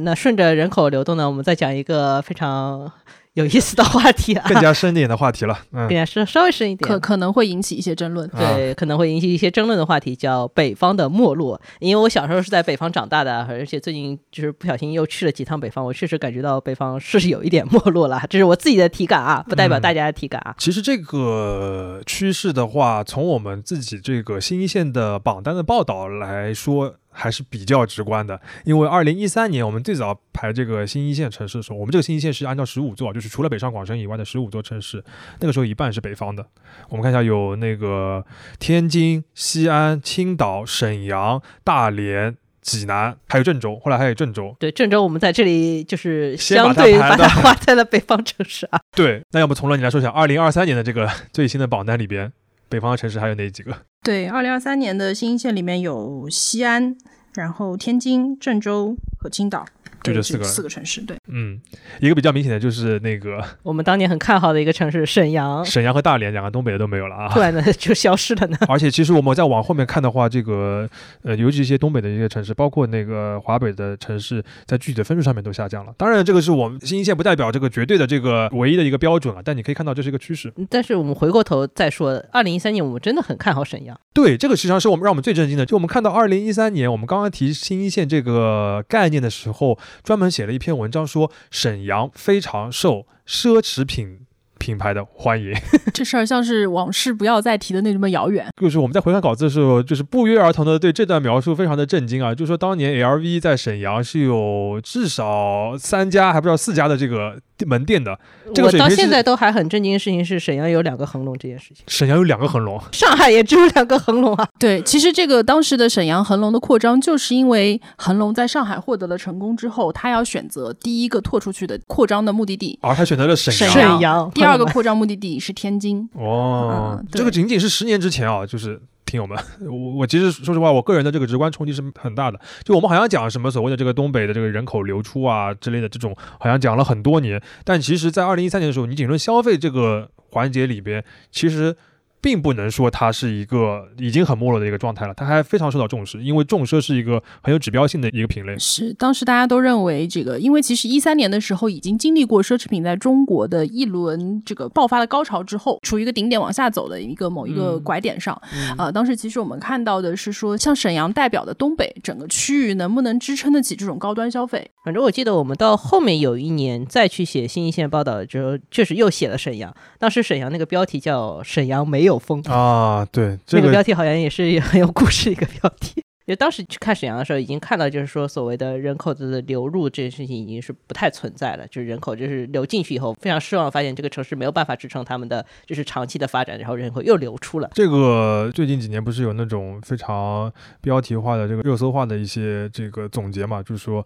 那顺着人口流动呢，我们再讲一个非常。有意思的话题啊，更加深点的话题了，<laughs> 嗯，更加深，稍微深一点，可可能会引起一些争论，对，可能会引起一些争论的话题叫北方的没落。因为我小时候是在北方长大的，而且最近就是不小心又去了几趟北方，我确实感觉到北方是有一点没落了，这是我自己的体感啊，不代表大家的体感啊。其实这个趋势的话，从我们自己这个新一线的榜单的报道来说。还是比较直观的，因为二零一三年我们最早排这个新一线城市的时候，我们这个新一线是按照十五座，就是除了北上广深以外的十五座城市，那个时候一半是北方的。我们看一下，有那个天津、西安、青岛、沈阳、大连、济南，还有郑州，后来还有郑州。对，郑州我们在这里就是相对把它划在了北方城市啊。<laughs> 对，那要不从了你来说一下，二零二三年的这个最新的榜单里边。北方的城市还有哪几个？对，二零二三年的新一线里面有西安，然后天津、郑州和青岛。就这四个四个城市，对，嗯，一个比较明显的就是那个 <laughs> 我们当年很看好的一个城市沈阳，沈阳和大连两个东北的都没有了啊，突然的就消失了呢。<laughs> 而且其实我们再往后面看的话，这个呃，尤其一些东北的一些城市，包括那个华北的城市，在具体的分数上面都下降了。当然，这个是我们新一线不代表这个绝对的这个唯一的一个标准了，但你可以看到这是一个趋势。但是我们回过头再说，二零一三年我们真的很看好沈阳。对，这个实际上是我们让我们最震惊的，就我们看到二零一三年，我们刚刚提新一线这个概念的时候，专门写了一篇。文章说，沈阳非常受奢侈品。品牌的欢迎，<laughs> 这事儿像是往事不要再提的那么遥远。就是我们在回看稿子的时候，就是不约而同的对这段描述非常的震惊啊！就说当年 LV 在沈阳是有至少三家，还不知道四家的这个门店的。这我到现在都还很震惊的事情是沈阳有两个恒隆这件事情。沈阳有两个恒隆，上海也只有两个恒隆啊。对，其实这个当时的沈阳恒隆的扩张，就是因为恒隆在上海获得了成功之后，他要选择第一个拓出去的扩张的目的地，而他选择了沈阳。沈阳第二。第二个扩张目的地是天津哦，这个仅仅是十年之前啊，就是听友们，<laughs> 我我其实说实话，我个人的这个直观冲击是很大的。就我们好像讲什么所谓的这个东北的这个人口流出啊之类的这种，好像讲了很多年，但其实，在二零一三年的时候，你仅论消费这个环节里边，其实。并不能说它是一个已经很没落的一个状态了，它还非常受到重视，因为重奢是一个很有指标性的一个品类。是，当时大家都认为这个，因为其实一三年的时候已经经历过奢侈品在中国的一轮这个爆发的高潮之后，处于一个顶点往下走的一个某一个拐点上。啊，当时其实我们看到的是说，像沈阳代表的东北整个区域能不能支撑得起这种高端消费？反正我记得我们到后面有一年再去写新一线报道的时候，确实又写了沈阳。当时沈阳那个标题叫“沈阳没有”。有风啊，对，这个标题好像也是很 <laughs> 有故事一个标题。就当时去看沈阳的时候，已经看到，就是说所谓的人口的流入这件事情已经是不太存在了。就是人口就是流进去以后，非常失望，发现这个城市没有办法支撑他们的就是长期的发展，然后人口又流出了。这个最近几年不是有那种非常标题化的这个热搜化的一些这个总结嘛？就是说，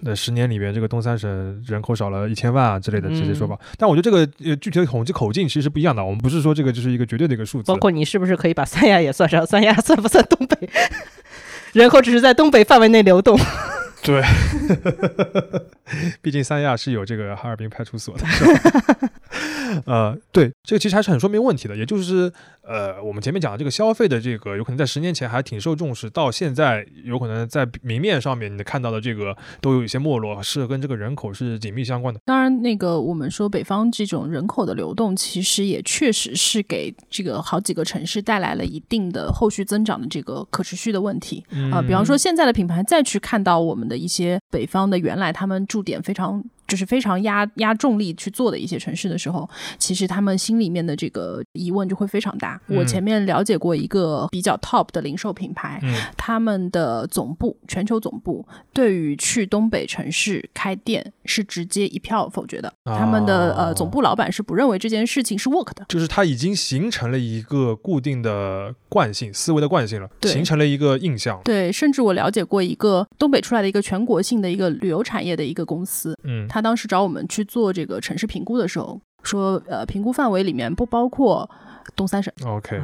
那十年里面这个东三省人口少了一千万啊之类的这些说法。但我觉得这个呃具体的统计口径其实是不一样的。我们不是说这个就是一个绝对的一个数字。包括你是不是可以把三亚也算上？三亚算不算东北？人口只是在东北范围内流动。<laughs> 对，<laughs> <laughs> 毕竟三亚是有这个哈尔滨派出所的。呃，对，这个其实还是很说明问题的，也就是呃，我们前面讲的这个消费的这个，有可能在十年前还挺受重视，到现在有可能在明面上面你看到的这个都有一些没落，是跟这个人口是紧密相关的。当然，那个我们说北方这种人口的流动，其实也确实是给这个好几个城市带来了一定的后续增长的这个可持续的问题啊。比方说，现在的品牌再去看到我们的一些北方的原来他们驻点非常。就是非常压压重力去做的一些城市的时候，其实他们心里面的这个疑问就会非常大。我前面了解过一个比较 top 的零售品牌，他们的总部全球总部对于去东北城市开店是直接一票否决的。他们的呃总部老板是不认为这件事情是 work 的，就是他已经形成了一个固定的惯性思维的惯性了，形成了一个印象。对，甚至我了解过一个东北出来的一个全国性的一个旅游产业的一个公司，嗯，他。当时找我们去做这个城市评估的时候，说呃，评估范围里面不包括东三省。OK，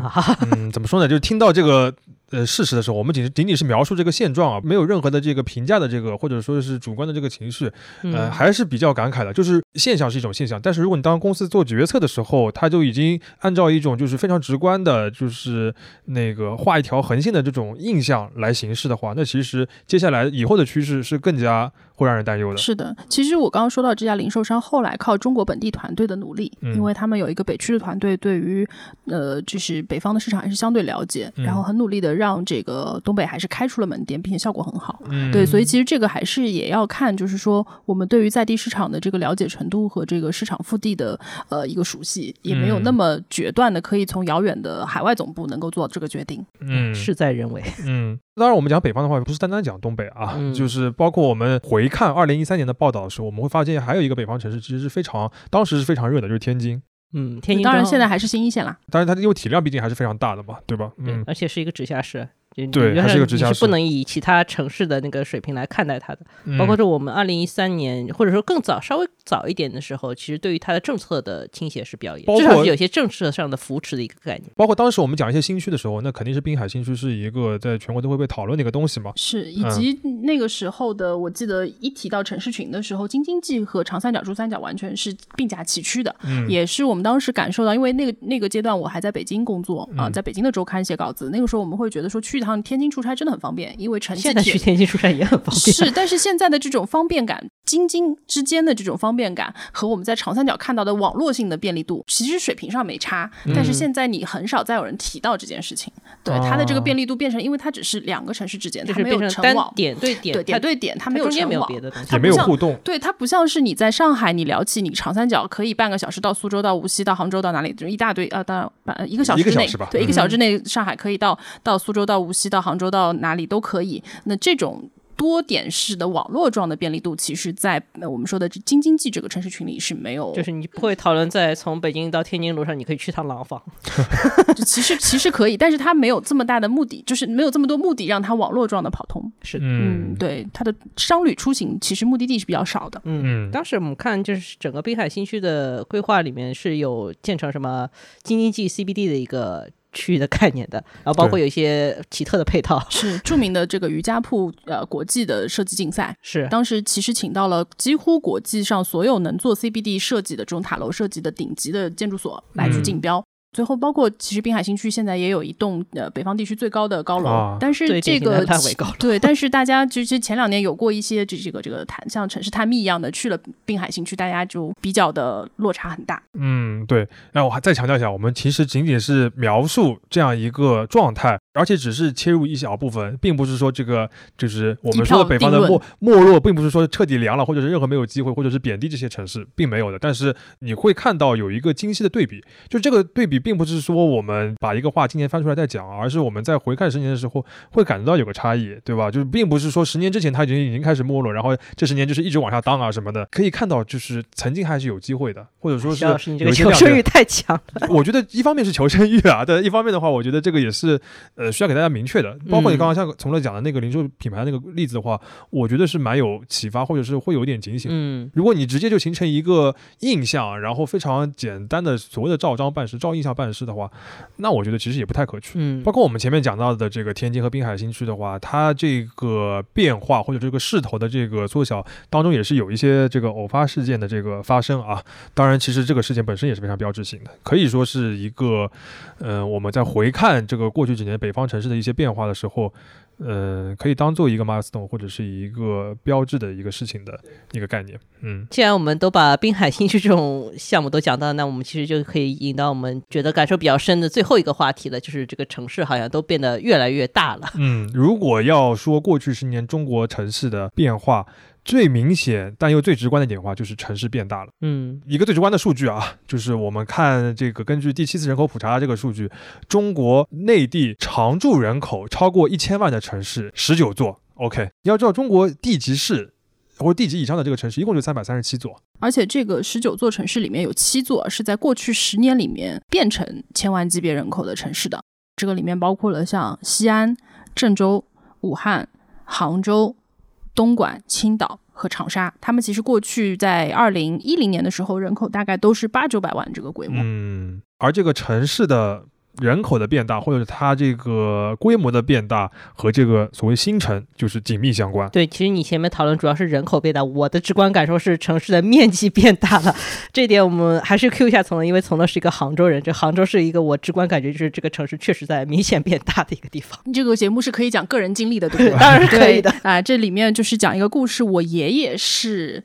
嗯，怎么说呢？就是听到这个。呃，事实的时候，我们仅仅仅是描述这个现状啊，没有任何的这个评价的这个，或者说是主观的这个情绪，呃，还是比较感慨的。就是现象是一种现象，但是如果你当公司做决策的时候，他就已经按照一种就是非常直观的，就是那个画一条横线的这种印象来行事的话，那其实接下来以后的趋势是更加会让人担忧的。是的，其实我刚刚说到这家零售商后来靠中国本地团队的努力，因为他们有一个北区的团队，对于呃就是北方的市场还是相对了解，然后很努力的。让这个东北还是开出了门店，并且效果很好。嗯，对，所以其实这个还是也要看，就是说我们对于在地市场的这个了解程度和这个市场腹地的呃一个熟悉，也没有那么决断的可以从遥远的海外总部能够做这个决定。嗯，事在人为。嗯，当然我们讲北方的话，不是单单讲东北啊，<laughs> 就是包括我们回看二零一三年的报道的时候，我们会发现还有一个北方城市其实是非常当时是非常热的，就是天津。嗯，天津当然现在还是新一线啦。但是它因为体量毕竟还是非常大的嘛，对吧？嗯，而且是一个直辖市，就对还是个直辖市你是不能以其他城市的那个水平来看待它的。嗯包括说我们二零一三年，或者说更早、稍微早一点的时候，其实对于它的政策的倾斜是比较至少是有些政策上的扶持的一个概念。包括当时我们讲一些新区的时候，那肯定是滨海新区是一个在全国都会被讨论的一个东西嘛。是，以及那个时候的，我记得一提到城市群的时候，京津冀和长三角、珠三角完全是并驾齐驱的，嗯也是我们当时感受到，因为那个那个阶段我还在北京工作啊、嗯在北京的周刊写稿子，那个时候我们会觉得说去一趟天津出差真的很方便，因为城际现在去。天津出差也很方便。是，但是现在的这种方便感，京津之间的这种方便感，和我们在长三角看到的网络性的便利度，其实水平上没差。但是现在你很少再有人提到这件事情，对它的这个哦便利度变成，因为它只是两个城市之间，就是它没有变成网，点对点，对点对点，它没有它中间没有城网别的也没有互动，对，它不像是你在上海，你聊起你长三角可以半个小时到苏州、到无锡、到杭州、到哪里，就一大堆啊，当然半一个小时之内一个小时吧，对，嗯一个小时之内，上海可以到到苏州、到无锡、到杭州、到哪里都可以。那这种。多点式的网络状的便利度，其实在呃我们说的京津冀这个城市群里是没有，就是你不会讨论在从北京到天津路上，你可以去趟廊坊。<laughs> 就其实其实可以，但是它没有这么大的目的，就是没有这么多目的让它网络状的跑通。是的，嗯，对，它的商旅出行其实目的地是比较少的。嗯当时我们看就是整个滨海新区的规划里面是有建成什么京津冀 CBD 的一个区域的概念的，然后包括有一些奇特的配套。是著名的这个瑜伽铺呃国际的设计竞赛，是当时其实请到了几乎国际上所有能做 CBD 设计的这种塔楼设计的顶级的建筑所来去竞标。最后，包括其实滨海新区现在也有一栋呃北方地区最高的高楼，啊但是这个对，但是大家其实前两年有过一些这这个这个探像城市探秘一样的去了滨海新区，大家就比较的落差很大。嗯，对。那我还再强调一下，我们其实仅仅是描述这样一个状态，而且只是切入一小部分，并不是说这个就是我们说的北方的没没落，并不是说彻底凉了，或者是任何没有机会，或者是贬低这些城市，并没有的。但是你会看到有一个精细的对比，就这个对比，并不是说我们把一个话今年翻出来再讲，而是我们在回看十年的时候会感觉到有个差异，对吧？就是并不是说十年之前它已经已经开始没落，然后这十年就是一直往下当啊什么的，可以看到就是曾经还是有机会的，或者说是求生欲太强了。我觉得一方面是求生欲啊，但一方面的话，我觉得这个也是呃需要给大家明确的。包括你刚刚像从乐讲的那个零售品牌那个例子的话，我觉得是蛮有启发，或者是会有一点警醒。嗯，如果你直接就形成一个印象，然后非常简单的所谓的照章办事、照印象办事的话，那我觉得其实也不太可取。嗯包括我们前面讲到的这个天津和滨海新区的话，它这个变化或者这个势头的这个缩小当中，也是有一些这个偶发事件的这个发生啊。当然，其实这个事件本身也是非常标志性的，可以说是一个，呃，我们在回看这个过去几年北方城市的一些变化的时候，呃，可以当做一个 milestone 或者是一个标志的一个事情的一个概念。嗯，既然我们都把滨海新区这种项目都讲到，那我们其实就可以引到我们觉得感受比较深的最后一个话题了，就是这个城市好像都变得越来越大了。嗯，如果要说过去十年中国城市的变化，最明显但又最直观的变化就是城市变大了。嗯一个最直观的数据啊，<laughs> 就是我们看这个根据第七次人口普查这个数据，中国内地常住人口超过一千万的城市十九座。OK，你要知道中国地级市或者地级以上的这个城市一共就三百三十七座。而且这个十九座城市里面有七座是在过去十年里面变成千万级别人口的城市的，这个里面包括了像西安、郑州、武汉、杭州、东莞、青岛和长沙。他们其实过去在二零一零年的时候，人口大概都是八九百万这个规模。嗯，而这个城市的人口的变大，或者是它这个规模的变大，和这个所谓新城就是紧密相关。对，其实你前面讨论主要是人口变大，我的直观感受是城市的面积变大了。这点我们还是 Q 一下从乐，因为从乐是一个杭州人，这杭州是一个我直观感觉就是这个城市确实在明显变大的一个地方。这个节目是可以讲个人经历的，对不对？<laughs> 当然是可以的对啊、这里面就是讲一个故事，我爷爷是。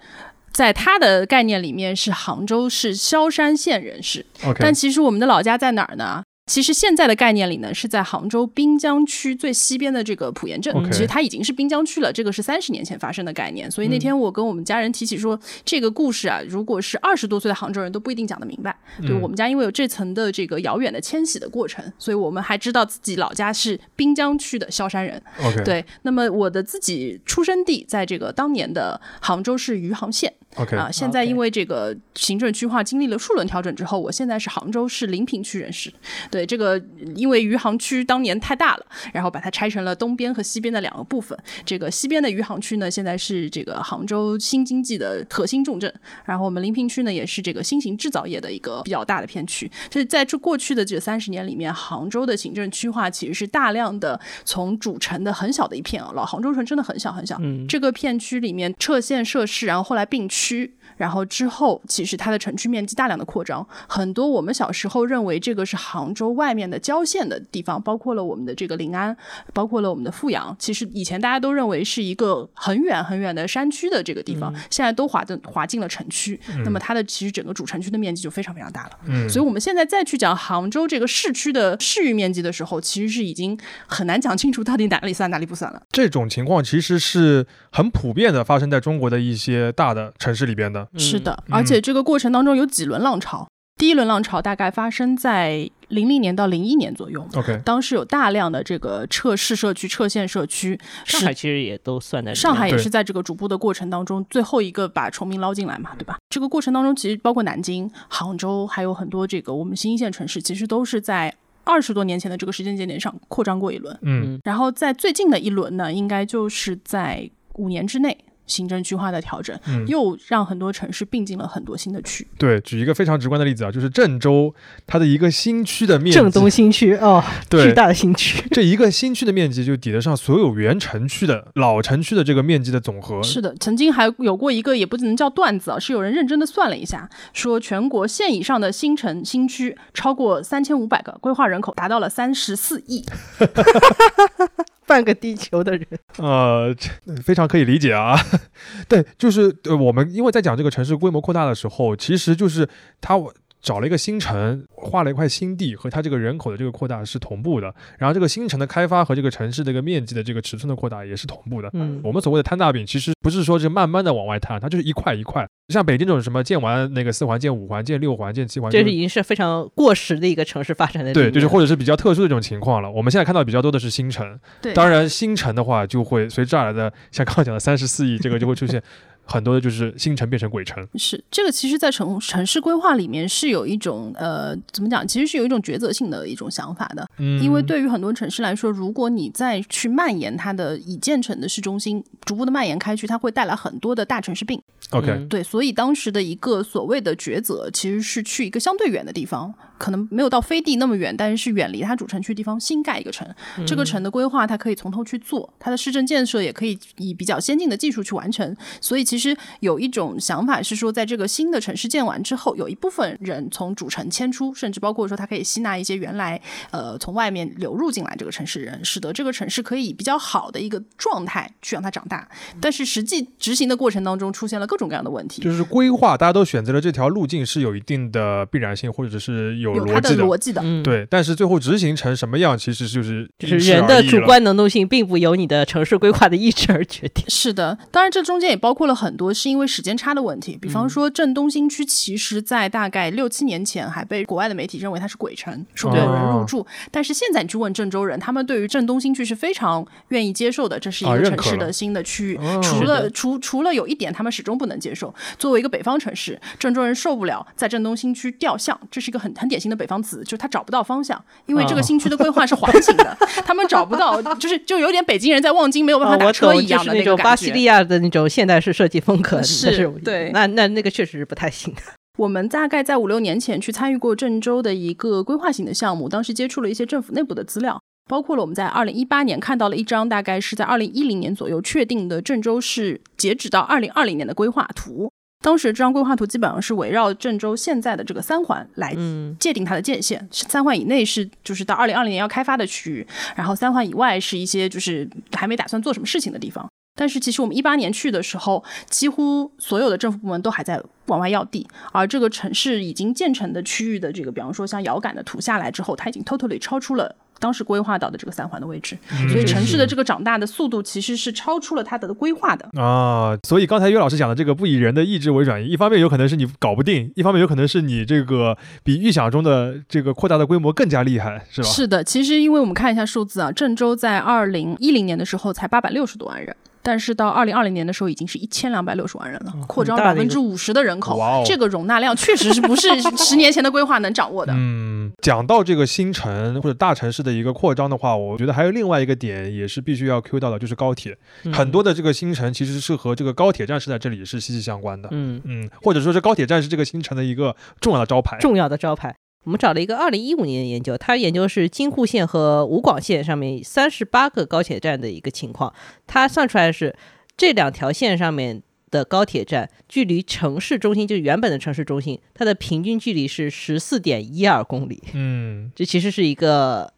在他的概念里面是杭州是萧山县人士，OK，但其实我们的老家在哪儿呢？其实现在的概念里呢，是在杭州滨江区最西边的这个普盐镇。其实它已经是滨江区了，这个是三十年前发生的概念。所以那天我跟我们家人提起说，这个故事啊，如果是二十多岁的杭州人都不一定讲得明白。对我们家因为有这层的这个遥远的迁徙的过程，所以我们还知道自己老家是滨江区的萧山人。对，那么我的自己出生地在这个当年的杭州市余杭县。OK，啊，现在因为这个行政区划经历了数轮调整之后，我现在是杭州市临平区人士。对这个，因为余杭区当年太大了，然后把它拆成了东边和西边的两个部分。这个西边的余杭区呢，现在是这个杭州新经济的核心重镇，然后我们临平区呢，也是这个新型制造业的一个比较大的片区。所以在这过去的这三十年里面，杭州的行政区划其实是大量的从主城的很小的一片啊，老杭州城真的很小很小，嗯这个片区里面撤县设市，然后后来并区。tu 然后之后，其实它的城区面积大量的扩张，很多我们小时候认为这个是杭州外面的郊县的地方，包括了我们的这个临安，包括了我们的富阳。其实以前大家都认为是一个很远很远的山区的这个地方，现在都划的划进了城区。那么它的其实整个主城区的面积就非常非常大了。嗯，所以我们现在再去讲杭州这个市区的市域面积的时候，其实是已经很难讲清楚到底哪里算哪里不算了。这种情况其实是很普遍的，发生在中国的一些大的城市里边的。是的，嗯而且这个过程当中有几轮浪潮。第一轮浪潮大概发生在零零年到零一年左右，OK，当时有大量的这个撤市社区、撤县社区，上海其实也都算在上海也是在这个逐步的过程当中，最后一个把崇明捞进来嘛，对吧？这个过程当中，其实包括南京、杭州，还有很多这个我们新一线城市，其实都是在二十多年前的这个时间节点上扩张过一轮。嗯然后在最近的一轮呢，应该就是在五年之内。行政区划的调整，嗯，又让很多城市并进了很多新的区。对，举一个非常直观的例子啊，就是郑州它的一个新区的面积，郑东新区哦，对巨大的新区。<laughs> 这一个新区的面积就抵得上所有原城区的老城区的这个面积的总和。是的，曾经还有过一个，也不能叫段子啊，是有人认真的算了一下，说全国县以上的新城新区超过三千五百个，规划人口达到了三十四亿。<laughs> 半个地球的人，呃，这非常可以理解啊。<laughs> 对，就是呃，我们因为在讲这个城市规模扩大的时候，其实就是它找了一个新城，划了一块新地，和它这个人口的这个扩大是同步的。然后这个新城的开发和这个城市这个面积的这个尺寸的扩大也是同步的。嗯，我们所谓的摊大饼，其实不是说是慢慢的往外摊，它就是一块一块。像北京这种什么建完那个四环、建五环、建六环、建七环，这是已经是非常过时的一个城市发展的对，就是或者是比较特殊的这种情况了。我们现在看到比较多的是新城，对，当然新城的话就会随之而来的，像刚刚讲的三十四亿，这个就会出现很多的就是新城变成鬼城。是这个，其实，在城城市规划里面是有一种呃，怎么讲？其实是有一种抉择性的一种想法的。嗯，因为对于很多城市来说，如果你再去蔓延它的已建成的市中心，逐步的蔓延开去，它会带来很多的大城市病。OK，、嗯对，所以当时的一个所谓的抉择，其实是去一个相对远的地方，可能没有到飞地那么远，但是是远离它主城区的地方新盖一个城。这个城的规划，它可以从头去做，它的市政建设也可以以比较先进的技术去完成。所以其实有一种想法是说，在这个新的城市建完之后，有一部分人从主城迁出，甚至包括说它可以吸纳一些原来呃从外面流入进来这个城市人，使得这个城市可以以比较好的一个状态去让它长大。但是实际执行的过程当中，出现了各种各样的问题。就是规划，大家都选择了这条路径是有一定的必然性，或者是有有它的逻辑的。逻辑的。嗯，对，但是最后执行成什么样，其实就是就是人的主。观能动性并不由你的城市规划的意志而决定。是的，当然这中间也包括了很多是因为时间差的问题，比方说郑东新区，其实在大概六七年前还被国外的媒体认为它是鬼城，说没有人入住。但是现在你去问郑州人，他们对于郑东新区是非常愿意接受的，这是一个城市的新的区域。哦除了除除了有一点他们始终不能接受，作为一个北方城市，郑州人受不了在郑东新区调向，这是一个很很典型的北方子，就是他找不到方向，因为这个哦新区的规划是环形的，<laughs> 他们找不到，就是就有点北京人在望京没有办法啊，打，车一样的就是那种。巴西利亚的那种现代式设计风格，是对那那那个确实是不太行。我们大概在五六年前去参与过郑州的一个规划型的项目，当时接触了一些政府内部的资料，包括了我们在二零一八年看到了一张大概是在二零一零年左右确定的郑州市截止到二零二零年的规划图。当时这张规划图基本上是围绕郑州现在的这个三环来嗯界定它的界限，三环以内是就是到二零二零年要开发的区域，然后三环以外是一些就是还没打算做什么事情的地方。但是其实我们一八年去的时候，几乎所有的政府部门都还在往外要地，而这个城市已经建成的区域的这个，比方说像遥感的图下来之后，它已经 totally 超出了。当时规划到的这个三环的位置，所以城市的这个长大的速度其实是超出了它的规划的。啊，所以刚才岳老师讲的这个不以人的意志为转移，一方面有可能是你搞不定，一方面有可能是你这个比预想中的这个扩大的规模更加厉害，是吧？是的，其实因为我们看一下数字啊，郑州在二零一零年的时候才八百六十多万人，但是到二零二零年的时候，已经是一千两百六十万人了，扩张百分之五十的人口，哇哦这个容纳量确实是不是 <laughs> 十年前的规划能掌握的。嗯，讲到这个新城或者大城市的一个扩张的话，我觉得还有另外一个点也是必须要 Q 到的，就是高铁。嗯很多的这个新城其实是和这个高铁站是在这里是息息相关的。嗯嗯，或者说是高铁站是这个新城的一个重要的招牌。重要的招牌。我们找了一个二零一五年的研究，它研究是京沪线和武广线上面三十八个高铁站的一个情况。它算出来是这两条线上面的高铁站距离城市中心，就是原本的城市中心，它的平均距离是十四点一二公里。嗯这其实是一个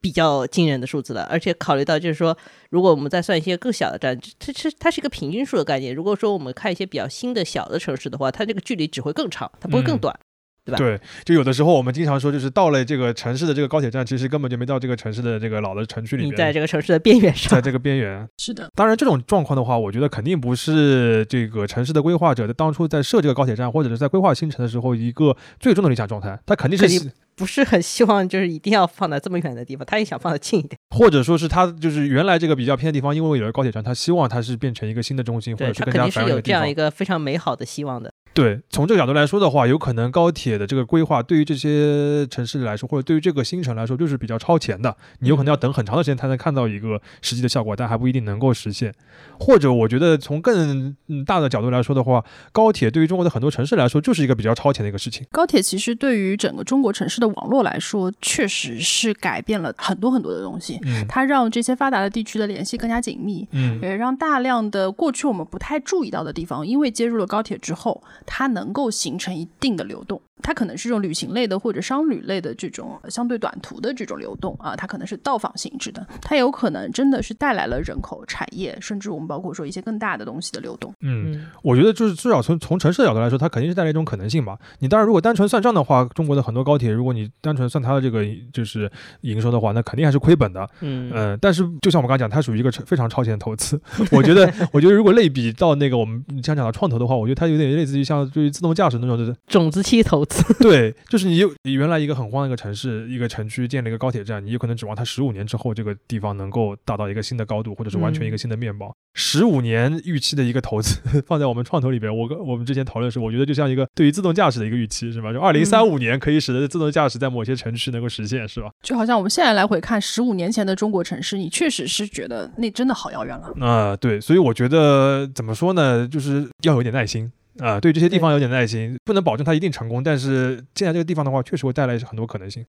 比较惊人的数字了，而且考虑到就是说，如果我们再算一些更小的站，这这它是一个平均数的概念。如果说我们看一些比较新的小的城市的话，它这个距离只会更长，它不会更嗯短。对吧对，就有的时候我们经常说，就是到了这个城市的这个高铁站，其实根本就没到这个城市的这个老的城区里你面，在这个城市的边缘上在，这个边缘。是的，当然，这种状况的话，我觉得肯定不是这个城市的规划者在当初在设这个高铁站，或者是在规划新城的时候一个最终的理想状态。他肯定是不是很希望就是一定要放在这么远的地方，他也想放得近一点。或者说是他就是原来这个比较偏的地方，因为有了高铁站，他希望它是变成一个新的中心，或者是更加他肯定是繁荣的地方有这样一。个非常美好的希望的。对，从这个角度来说的话，有可能高铁的这个规划对于这些城市来说，或者对于这个新城来说，就是比较超前的。你有可能要等很长的时间才能看到一个实际的效果，但还不一定能够实现。或者，我觉得从更嗯大的角度来说的话，高铁对于中国的很多城市来说，就是一个比较超前的一个事情。高铁其实对于整个中国城市的网络来说，确实是改变了很多很多的东西。嗯它让这些发达的地区的联系更加紧密，嗯也让大量的过去我们不太注意到的地方，因为接入了高铁之后，它能够形成一定的流动。它可能是这种旅行类的或者商旅类的这种呃相对短途的这种流动啊，它可能是到访性质的，它有可能真的是带来了人口、产业，甚至我们包括说一些更大的东西的流动。嗯，嗯，我觉得就是至少从从城市的角度来说，它肯定是带来一种可能性吧。你当然如果单纯算账的话，中国的很多高铁，如果你单纯算它的这个就是营收的话，那肯定还是亏本的。嗯嗯，但是就像我刚刚讲，它属于一个非常超前的投资。<laughs> 我觉得，<laughs> 我觉得如果类比到那个我们像讲的创投的话，我觉得它有点类似于像对于自动驾驶那种，就是种子期投资，<laughs> 对，就是你有你原来一个很荒的一个城市、一个城区建了一个高铁站，你有可能指望它十五年之后这个地方能够达到一个新的高度，或者是完全一个新的面貌。十五年预期的一个投资 <laughs> 放在我们创投里边，我跟我们之前讨论的时候，我觉得就像一个对于自动驾驶的一个预期，是吧？就二零三五年可以使得自动驾驶在某些城市能够实现，是吧？就好像我们现在来回看十五年前的中国城市，你确实是觉得那真的好遥远了。啊、对，所以我觉得怎么说呢，就是要有点耐心。啊、对这些地方有点耐心，不能保证它一定成功，但是建在这个地方的话，确实会带来很多可能性。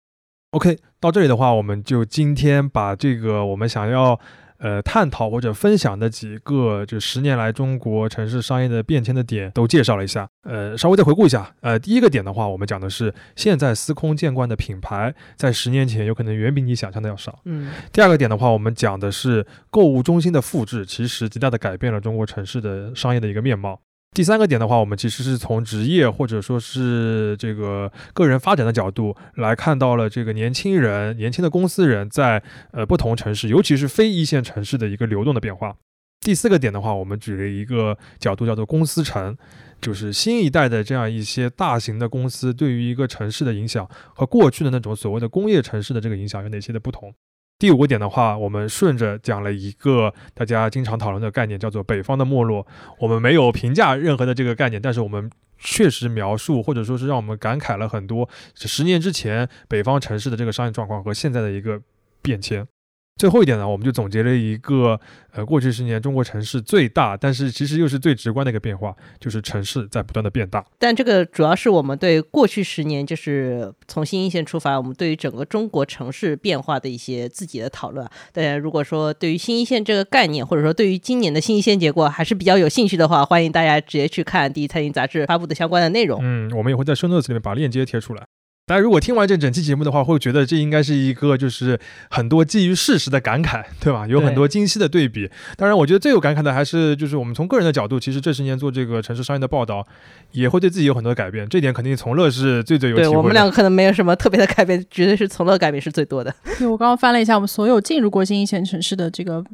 OK，到这里的话，我们就今天把这个我们想要呃探讨或者分享的几个就十年来中国城市商业的变迁的点都介绍了一下。呃，稍微再回顾一下。呃，第一个点的话，我们讲的是现在司空见惯的品牌，在十年前有可能远比你想象的要少。嗯第二个点的话，我们讲的是购物中心的复制，其实极大的改变了中国城市的商业的一个面貌。第三个点的话，我们其实是从职业或者说是这个个人发展的角度来看到了这个年轻人、年轻的公司人在呃不同城市，尤其是非一线城市的一个流动的变化。第四个点的话，我们举了一个角度叫做公司城，就是新一代的这样一些大型的公司对于一个城市的影响和过去的那种所谓的工业城市的这个影响有哪些的不同。第五个点的话，我们顺着讲了一个大家经常讨论的概念，叫做北方的没落。我们没有评价任何的这个概念，但是我们确实描述或者说是让我们感慨了很多十年之前北方城市的这个商业状况和现在的一个变迁。最后一点呢，我们就总结了一个呃过去十年中国城市最大，但是其实又是最直观的一个变化，就是城市在不断的变大。但这个主要是我们对过去十年，就是从新一线出发，我们对于整个中国城市变化的一些自己的讨论。大家如果说对于新一线这个概念，或者说对于今年的新一线结果还是比较有兴趣的话，欢迎大家直接去看《第一财经》杂志发布的相关的内容。嗯，我们也会在 show notes 里面把链接贴出来。大家如果听完这整期节目的话，会觉得这应该是一个就是很多基于事实的感慨，对吧？有很多精细的对比。当然，我觉得最有感慨的还是就是我们从个人的角度，其实这十年做这个城市商业的报道，也会对自己有很多的改变。这点肯定从乐是最最有体会的。对我们两个可能没有什么特别的改变，绝对是从乐改变是最多的。对我刚刚翻了一下我们所有进入过新一线城市的这个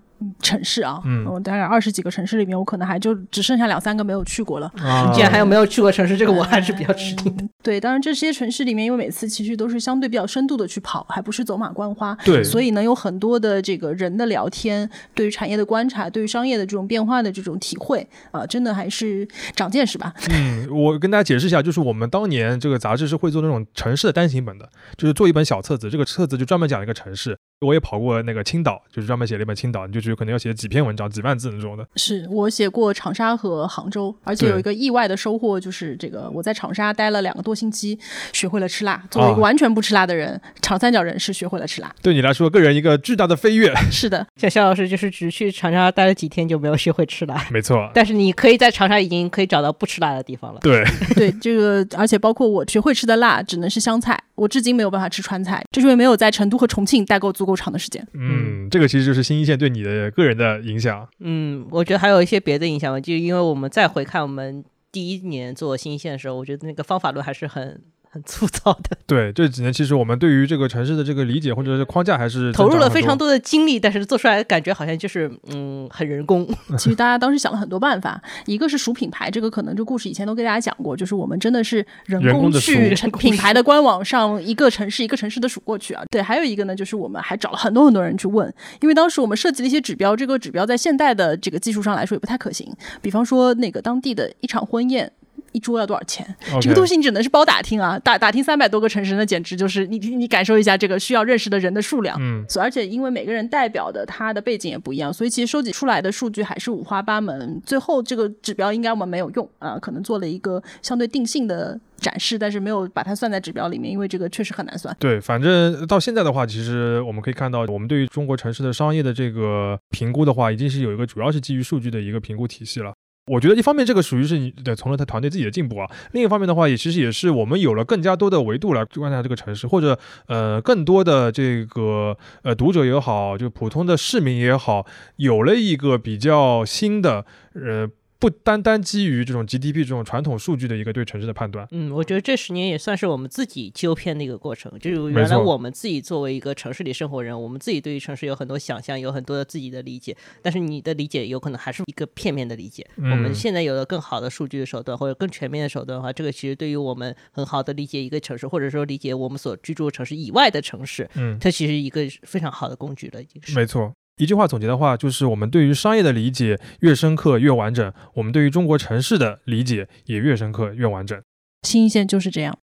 城市啊，嗯我大概二十几个城市里面，我可能还就只剩下两三个没有去过了。啊既然还有没有去过城市，这个我还是比较吃惊的。对，当然这些城市里面，因为每次其实都是相对比较深度的去跑，还不是走马观花，对所以呢，有很多的这个人的聊天，对于产业的观察，对于商业的这种变化的这种体会啊、真的还是长见识吧。嗯，我跟大家解释一下，就是我们当年这个杂志是会做那种城市的单行本的，就是做一本小册子，这个册子就专门讲一个城市。我也跑过那个青岛，就是专门写了一本青岛，你就觉得可能要写几篇文章、几万字那种的。是我写过长沙和杭州，而且有一个意外的收获，就是这个我在长沙待了两个多星期，学会了吃辣。作为一个啊完全不吃辣的人，长三角人是学会了吃辣。对你来说，个人一个巨大的飞跃。是的，<laughs> 像肖老师就是只去长沙待了几天就没有学会吃辣，没错，但是你可以在长沙已经可以找到不吃辣的地方了。对，<laughs> 对这个，而且包括我学会吃的辣，只能是湘菜，我至今没有办法吃川菜，就是因为没有在成都和重庆待够足够长的时间。嗯，这个其实就是新一线对你的个人的影响。嗯，我觉得还有一些别的影响吧，就因为我们再回看我们第一年做新一线的时候，我觉得那个方法论还是很很粗糙的，<laughs> 对，这几年其实我们对于这个城市的这个理解或者是框架还是投入了非常多。的精力，但是做出来感觉好像就是嗯很人工。<laughs> 其实大家当时想了很多办法，一个是数品牌，这个可能这故事以前都给大家讲过，就是我们真的是人工去品牌的官网上一个城市一个城市的数过去啊。对，还有一个呢，就是我们还找了很多很多人去问，因为当时我们设计了一些指标，这个指标在现代的这个技术上来说也不太可行，比方说那个当地的一场婚宴。一桌要多少钱？这个东西你只能是包打听啊，打打听三百多个城市，那简直就是你你感受一下这个需要认识的人的数量。嗯，所以而且因为每个人代表的他的背景也不一样，所以其实收集出来的数据还是五花八门。最后这个指标应该我们没有用啊、可能做了一个相对定性的展示，但是没有把它算在指标里面，因为这个确实很难算。对，反正到现在的话，其实我们可以看到，我们对于中国城市的商业的这个评估的话，已经是有一个主要是基于数据的一个评估体系了。我觉得一方面这个属于是你得从了他团队自己的进步啊，另一方面的话也其实也是我们有了更加多的维度来观察这个城市，或者呃更多的这个呃读者也好，就普通的市民也好，有了一个比较新的呃不单单基于这种 GDP 这种传统数据的一个对城市的判断。嗯，我觉得这十年也算是我们自己纠偏的一个过程。就是原来我们自己作为一个城市里生活人，我们自己对于城市有很多想象，有很多的自己的理解，但是你的理解有可能还是一个片面的理解。我们嗯现在有了更好的数据的手段，或者更全面的手段的话，这个其实对于我们很好的理解一个城市，或者说理解我们所居住的城市以外的城市，嗯，它其实一个非常好的工具了，已经是。没错。一句话总结的话，就是我们对于商业的理解越深刻越完整，我们对于中国城市的理解也越深刻越完整。新一线就是这样。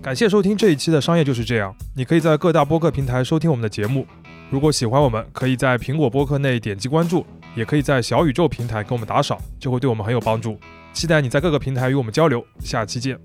感谢收听这一期的《商业就是这样》，你可以在各大播客平台收听我们的节目。如果喜欢我们，可以在苹果播客内点击关注，也可以在小宇宙平台给我们打赏，就会对我们很有帮助。期待你在各个平台与我们交流，下期见。